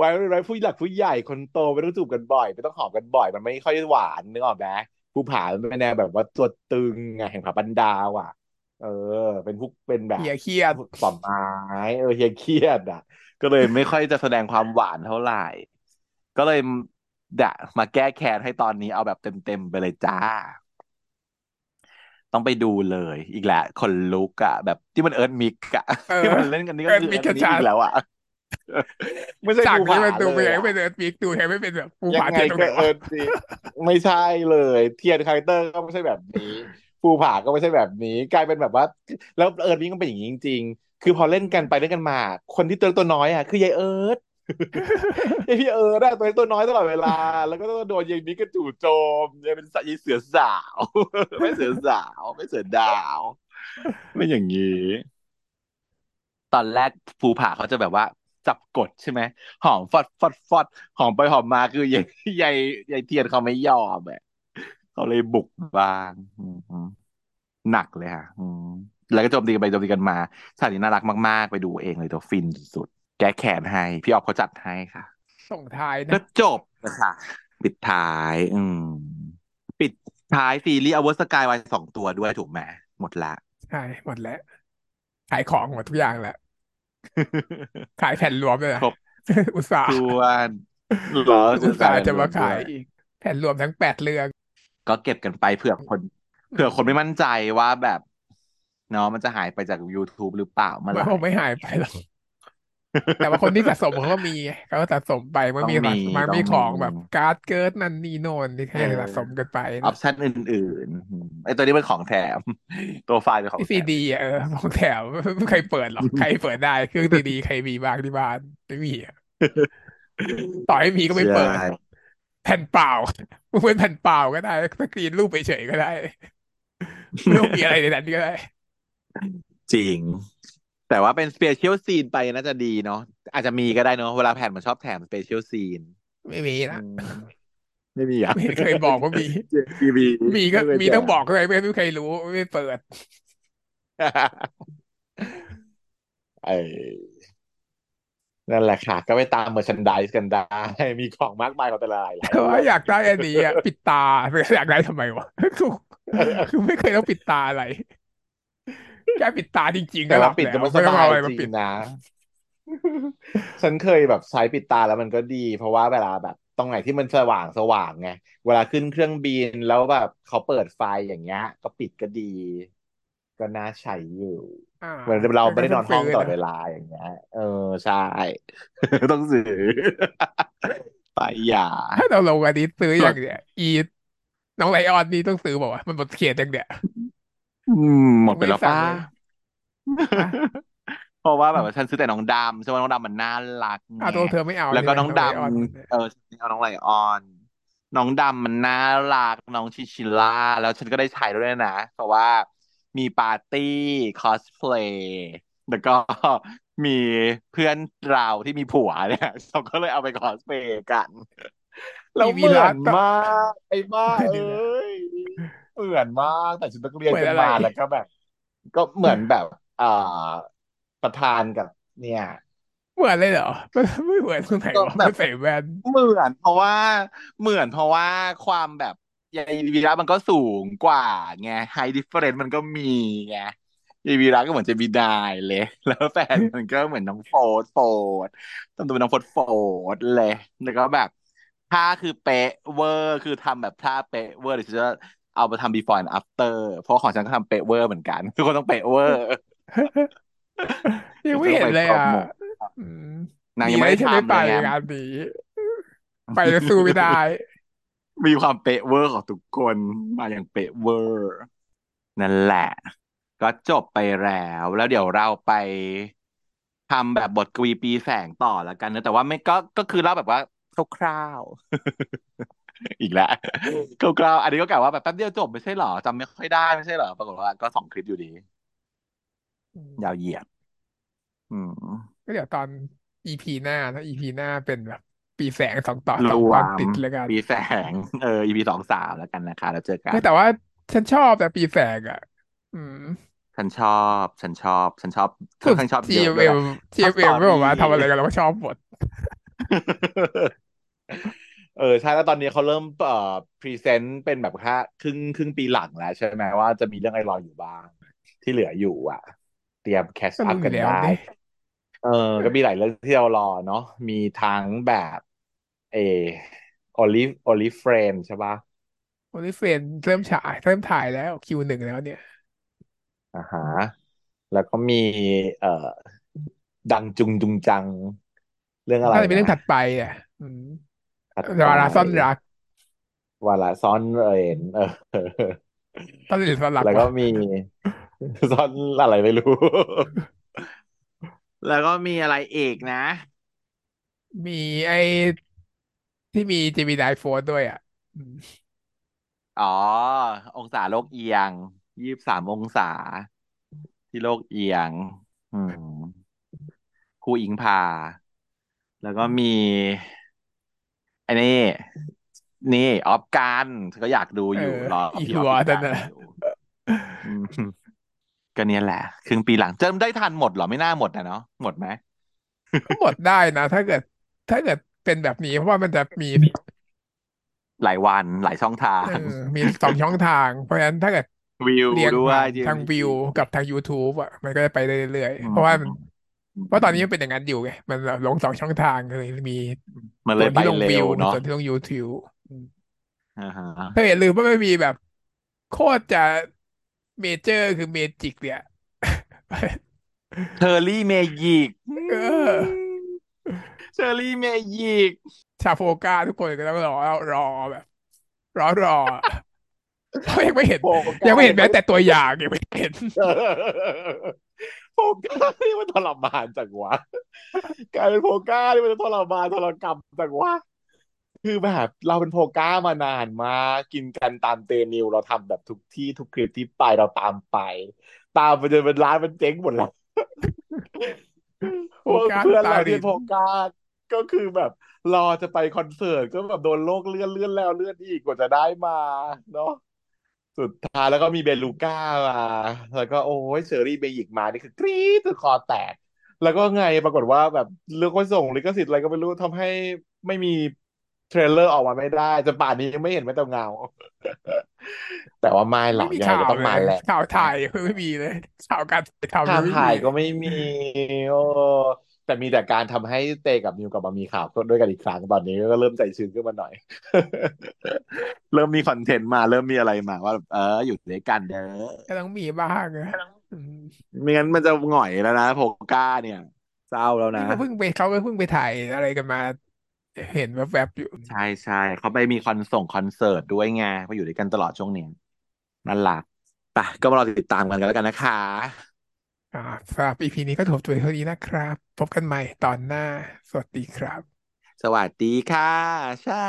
วขนาดนั้นเลยนะไว้มันเป็นไว้ผู้หลักผู้ใหญ่คนโตไม่ต้องจูบกันบ่อยไม่ต้องหอมกันบ่อย มันไม่ค่อยหวานนึกออกไหมภูผามันเป็นแนวแบบว่าตัวตึงไงแห่งผาบันดาวอะ เออ เป็นพวกเป็นแบบเฮียเครียดป่อไม้เออเฮียเครียดอะ ก็เลยไม่ค่อยจะแสดงความหวานเท่าไหร่ ก็เลยดะมาแก้แค้นให้ตอนนี้เอาแบบเต็มๆไปเลยจ้า ต้องไปดูเลยอีกแหละคนลุกอะแบบที่มันเอิร์ธมิกอะเออที่มันเล่นกันนี่เออก็คือเอิร์ธมิกมิกชัดอีกแล้วอะ ไม่ใช่จากภูผานี้มันดูไปเลยอะไหนไม่เป็นเอิร์ธมิกดูแทนไม่เป็นแบบภูยังไงผาเทียนตรงไหก็นวะเอิร์ธมิกไม่ใช่เลย เทียน character ก็ไม่ใช่แบบนี้ภูผาก็ไม่ใช่แบบนี้ กลายเป็นแบบว่า แล้วเอิร์ธมิกก็เป็นอย่างนี้จริง ๆ คือพอเล่นกันไปเล่นกันมา คนที่ตัวตัวน้อยอะคือยายเอิร์ธยายพี่เอิร์ธอะตัวเล็กตัวน้อยตลอดเวลา แล้วก็ต้องโดนยายนี้ก็จู่โจมยายเป็นสายายเสือสาว ไม่เสือสาว ไม่เสือดาว ไม่อย่างนี้ ตอนแรกภูผาเขาจะแบบว่า จับกดใช่ไหมหอมฟอดฟอดฟอดหอมไปหอมมาคือยายยายยายเทียนเขาไม่ยอมอะเขาเลยบุกบ้างอืมหนักเลยค่ะอืมแล้วก็โจมตีกันไปโจมตีกันมาฉากนี้น่ารักมาก ๆ ไปดูเองเลยตัวฟินสุดๆแก้แค้นให้ พี่ออฟเขาจัดให้ค่ะ ส่งท้ายก็นะจบนะคะปิดท้าย อืม ปิดท้ายซีรีส์อเวอร์สกายวายสองตัวด้วยถูกไหมหมดละใช่หมดแล้วขายของหมดทุกอย่างแล้ว ขายแผ่นรวมเลยคนะรบอุตส่าห์ถ้วนเหรออุตส่าห์จะมาด้วขายยอีก แผ่นรวมทั้งแปดเรื่อง ก็เก็บกันไปเผื่อคนเผื่อคนไม่มั่นใจว่าแบบเนาะมันจะหายไปจาก YouTube หรือเปล่าเมื่อมัไหนร่คงไม่หายไปหรอก แต่ว่าคนที่สะสมเขาก็มีไงเขาก็สะสมไปมันต้องมีมีมันต้องมีขมีองแบบการ์ดเกิร์ดนั่นนี่โน่นที่เอเขาอจะสะสมกันไปออปชั่นอื่นๆอืมไอตัวนี้เป็นของแถม ตัวไฟล์เป็นของที่แถซีม ดีอะเออของแถมไม่เคยเปิดหรอกใครเปิดได้เครื่องซีดีใครมีบ้างที่บ้านไม่มีอะต่อให้มีก็ไม่ใช่เปิด แผ่นเปล่ามันเป็นแผ่นเปล่าก็ได้สกรีนรูปเฉยๆก็ได้ ไม่ต้องมีอะไรในนั้นก็ได้ จริง แต่ว่าเป็น special scene ไปน่าจะดีเนาะอาจจะมีก็ได้เนาะเวลาแผ่นมันชอบแถม special scene ไม่มีนะไม่มีอะไม่เคยบอกว่ามีทีวีมีก็ไม่เคยมีแจต้องบอกเลยไม่ไม่เคยรู้ไม่เปิดเออนั่นแหละค่ะ ก็ไปตามเมอร์ชันด s สกันได้ มีของมากมายของแต่ละหลายหลายแต่ว่าเรื่องอยากได้อันนี้อะ ปิดตาอยากได้ทำไมวะคือคือไม่เคยต้องปิดตาอะไร แค่ปิดตาจริงๆก็แต่หลัว่าบปิดแล้ก็วไม่สไม่ต้องบาเอายอะไรจมาริงปิดนะฉันเคยแบบใช้ปิดตาแล้วมันก็ดี เพราะว่าเวลาแบบตรงไหนที่มันสว่างสว่างไงเวลาขึ้นเครื่องบินแล้วแบบเขาเปิดไฟอย่างเงี้ย ก็ปิดก็ดี ก็น่าใช้อยู่อ่าเหมือนเราไม่ได้นอนห้องตลอดซื้เวลาอย่างเงี้ย เออใช่ ต้องซื้อไปอย่าถ้าเราลงอันนี้ซื้ออย่างเนี้ยอีน้องไลออนนี่ต้องซื้อบอกว่ามันหมดเขตอย่างเนี้ย อืม หมดไปไม่แล้วสั่งป้าเลย ฮะ เพราะว่าแบบว่าฉันซื้อแต่น้องดำใช่ไหมน้องดำมันน่ารักอ้าวไงตัวเธอไม่เอาแล้วก็ใช่ไหมน้องดไลออนำเออฉันเอาน้องไลออน น้องดำมันน่ารักน้องชิชิล่าแล้วฉันก็ได้ใช้ด้วยนะเพราะว่ามีปาร์ตี้คอสเพลย์แล้วก็มีเพื่อนเราที่มีผัวเนี่ยเราก็เลยเอาไปคอสเพลย์กัน แล้วมีเหวีมือระนต่อมาก ไอ้บ้าไม่เอ้ดีนะย เหมือนมากแต่ชุดนักเรียนเหมือนกันอะไร มาแล้วก็แบบ ก็เหมือนแบบอ่าประธานกับ เนี่ย เหมือนเลยเหรอมันไม่เหมือนตรงไหนก็วะแบไม่บใส่แว่นเหมือนเพราะว่าเหมือนเพราะว่าความแบบยายวีระมันก็สูงกว่าไง height difference มันก็มีไงยายวีระก็เหมือนเจะมีนายเลย แล้วแฟนมันก็เหมือนน้องโฟร์ดโฟร์ดต้องดูเป็นน้องโฟร์ดโฟร์ดเลยแล้วก็แบบท่าคือเป๊ะเวอร์คือทำแบบท่าเป๊ะเวอร์เดี๋ยวฉันจะ เอาไปทำ before and after เพราะของฉันก็ทำเป๊ะเวอร์เหมือนกัน ทุกคนต้องเป๊ะเวอร์ยัเดี๋งยวไม่จะต้องเห็นไปเลยโปรอะโมทอืมนางดียังไม่นะได้ที่ฉันไม่ทำไปเลยไงงานนี้ไปแล้วสู้ไม่ได้ มีความเป๊ะเวอร์ของทุกคนมาอย่างเป๊ะเวอร์นั่นแหละ ก็จบไปแล้ว แล้วเดี๋ยวเราไปทำแบบบทกวีปีแฝงต่อแล้วกันนะแต่ว่าไม่ก็ก็คือเล่าแบบว่าคร่าวๆ อีกแล้วคร่าวๆอันนี้ก็กล่าวว่าแบบแป๊บเดียวจบไม่ใช่เหรอจำไม่ค่อยได้ไม่ใช่เหรอปรากฏว่าก็สองคลิปอยู่ดี อืมยาวเหยียด อืมก็เดี๋ยวตอน EP หน้านะ EP หน้าเป็นแบบ ปีแสงสองต่อรสองวตอนมติดแล้วกัน ปีแสง เออ EP สองสามแล้วกันนะคะแล้วเจอกัเอนอแต่ว่าฉันชอบแต่ปีแสงอะ อืมฉันชอบ ฉันชอบ ฉันชอบสุค่อดนข้างชอบเยอะด้วย TFM แหละชอบสต TFM อไม่บอกว่ารี่ทำอะไรกันเราก็ชอบหมด เออใช่แล้วตอนนี้เขาเริ่มเอ่อพรีเซนต์เป็นแบบค่าครึ่งครึ่งปีหลังแล้วใช่ไหมว่าจะมีเรื่องอะไรรออยู่บ้าง ที่เหลืออยู่อะ เตรียมแคชก็อัพรู้อกัยู่นแล้วได้เนี่ยเออก็มีหลายเรื่องที่เรารอเนาะมีทั้งแบบเอ Only Only Friends ใช่ปะ Only Friends เริ่มฉายเริ่มถ่ายแล้วคิวหนึ่งแล้วเนี่ยอ่าฮะแล้วก็มี เอ่อ ดังจุงจุงจัง เรื่องอะไรน่าจะเป็นนะเรื่องถัดไปอะอืมถัดไป วาระซ่อนรักวาระซ่อนเร้นเออซ่อนเร้นซ่อนรักวะแล้วก็มีซ่อนอะไรไม่รู้ แล้วก็มีอะไรอีกนะ มีไอ้ที่มีเจมินายโฟร์ด้วยอะอืมอ๋อ องศาโลกเอียงยี่สิบสามองศา ที่โลกเอียง อืมครูอิงพา แล้วก็มี ไอ้นี่ นี่ออฟกันก็อยากดูเอออยู่รออีหัพี่ออฟพี่วนั่นน่ะกันอยู่อืมก็เนี่ยแหละ ครึ่งปีหลังเจิมได้ทันหมดเหรอไม่น่าหมดนะเนาะหมดไหมก็หมดได้นะ ถ้าเกิด ถ้าเกิดเป็นแบบนี้เพราะว่ามันจะมีหลายวันหลายช่องทาเอองมีสองช่องทาง เพราะฉะนั้นถ้าเกิดวิวเรียงด้วยผ่าน g ทางวิวกับทาง YouTube อะมันก็จะไปได้เรื่อยอืๆเพราะว่ามันมอื เพราะตอนนี้มันมเป็นอย่างนั้นอยู่ไงมันลงสองช่องทางเลยมีมันเลยไปส่วนที่ลงเร็วิววเนาะส่วนที่ลง YouTube อืมอ่าฮะถ้าอย่าลืมว่ามันมีแบบ โคตรจะเมเจอร์คือเมจิกเนี่ยเชอร์รี่เมยิกอืเออมเชอร์รี่เมยิกชาโฟก้าทุกคนก็ต้องรอรอแบบ รอรอเพราะยังไม่เห็นโฟยังไม่เห็นแม้กัสเนี่ยเขาแต่ตัวอย่างยังไม่เห็น โฟกัสนี่มันทรมานจังวะกลายเป็นโฟกัสนี่มันทรมานทรกรรมจังวะคือแบบเราเป็นโฟกัสมานานมากกินกันตามเตนิวเราทำแบบทุกที่ทุกคลิปที่ไปเราตามไป ตามไปจนเป็นร้านมันเจ๊งหมดแล้วโฟกัสเพื่อนเราที่ตาลินโฟกัสก็คือแบบรอจะไปคอนเสิร์ตก็แบบโดนโลกเลื่อนเลื่อนแล้วเลื่อนอีกกว่าจะได้มาเนาะ สุดท้ายแล้วก็มีเบลูก้ามาแล้วก็โอ้ย Cherry Magic มานี่คือกรี๊ดจนคอแตก แล้วก็ไงปรากฏว่าแบบเรื่องก็ส่งลิขสิทธิ์อะไรก็ไม่รู้ทำให้ไม่มี trailer ออกมาไม่ได้จนป่านนี้ยังไม่เห็นแม้แต่เงา แต่ว่าไม่หรไม่มีหรอกยังไงก็ข่าวเลยต้องมาแหละข่าวถ่ายคือไม่มีเลยข่าวการถ่ายทำยังไม่ข่าวถ่ายมีเลยก็ไม่มี โอ้ แต่มีแต่การทำให้เตกับนิวกลับมามีข่าวด้วยกันอีกครั้งตอนนี้ก็เริ่มใจชื้นขึ้นมาหน่อย เริ่มมีคอนเทนต์มาเริ่มมีอะไรมาว่าเอออยู่ด้วยกันเด้อก็ต้องมีบ้างนะอืมไม่งั้นมันจะหงอยแล้วนะโพก้าเนี่ยเศร้าแล้วนะนี่ก็เพิ่งไปเขาก็เพิ่งไปถ่ายอะไรกันมาเห็นแวบๆอยู่ ใช่ใช่เขาไปมีคอนส่งคอนเสิร์ตด้วยไงเพราะอยู่ด้วยกันตลอดช่วงนี้นั่นแหละไปก็มารอติดตามกันกันแล้วกันนะคะ อ่าสำหรับอีพีนี้ก็จบตัวเท่านี้นะครับ พบกันใหม่ตอนหน้า สวัสดีครับ สวัสดีค่ะเช้า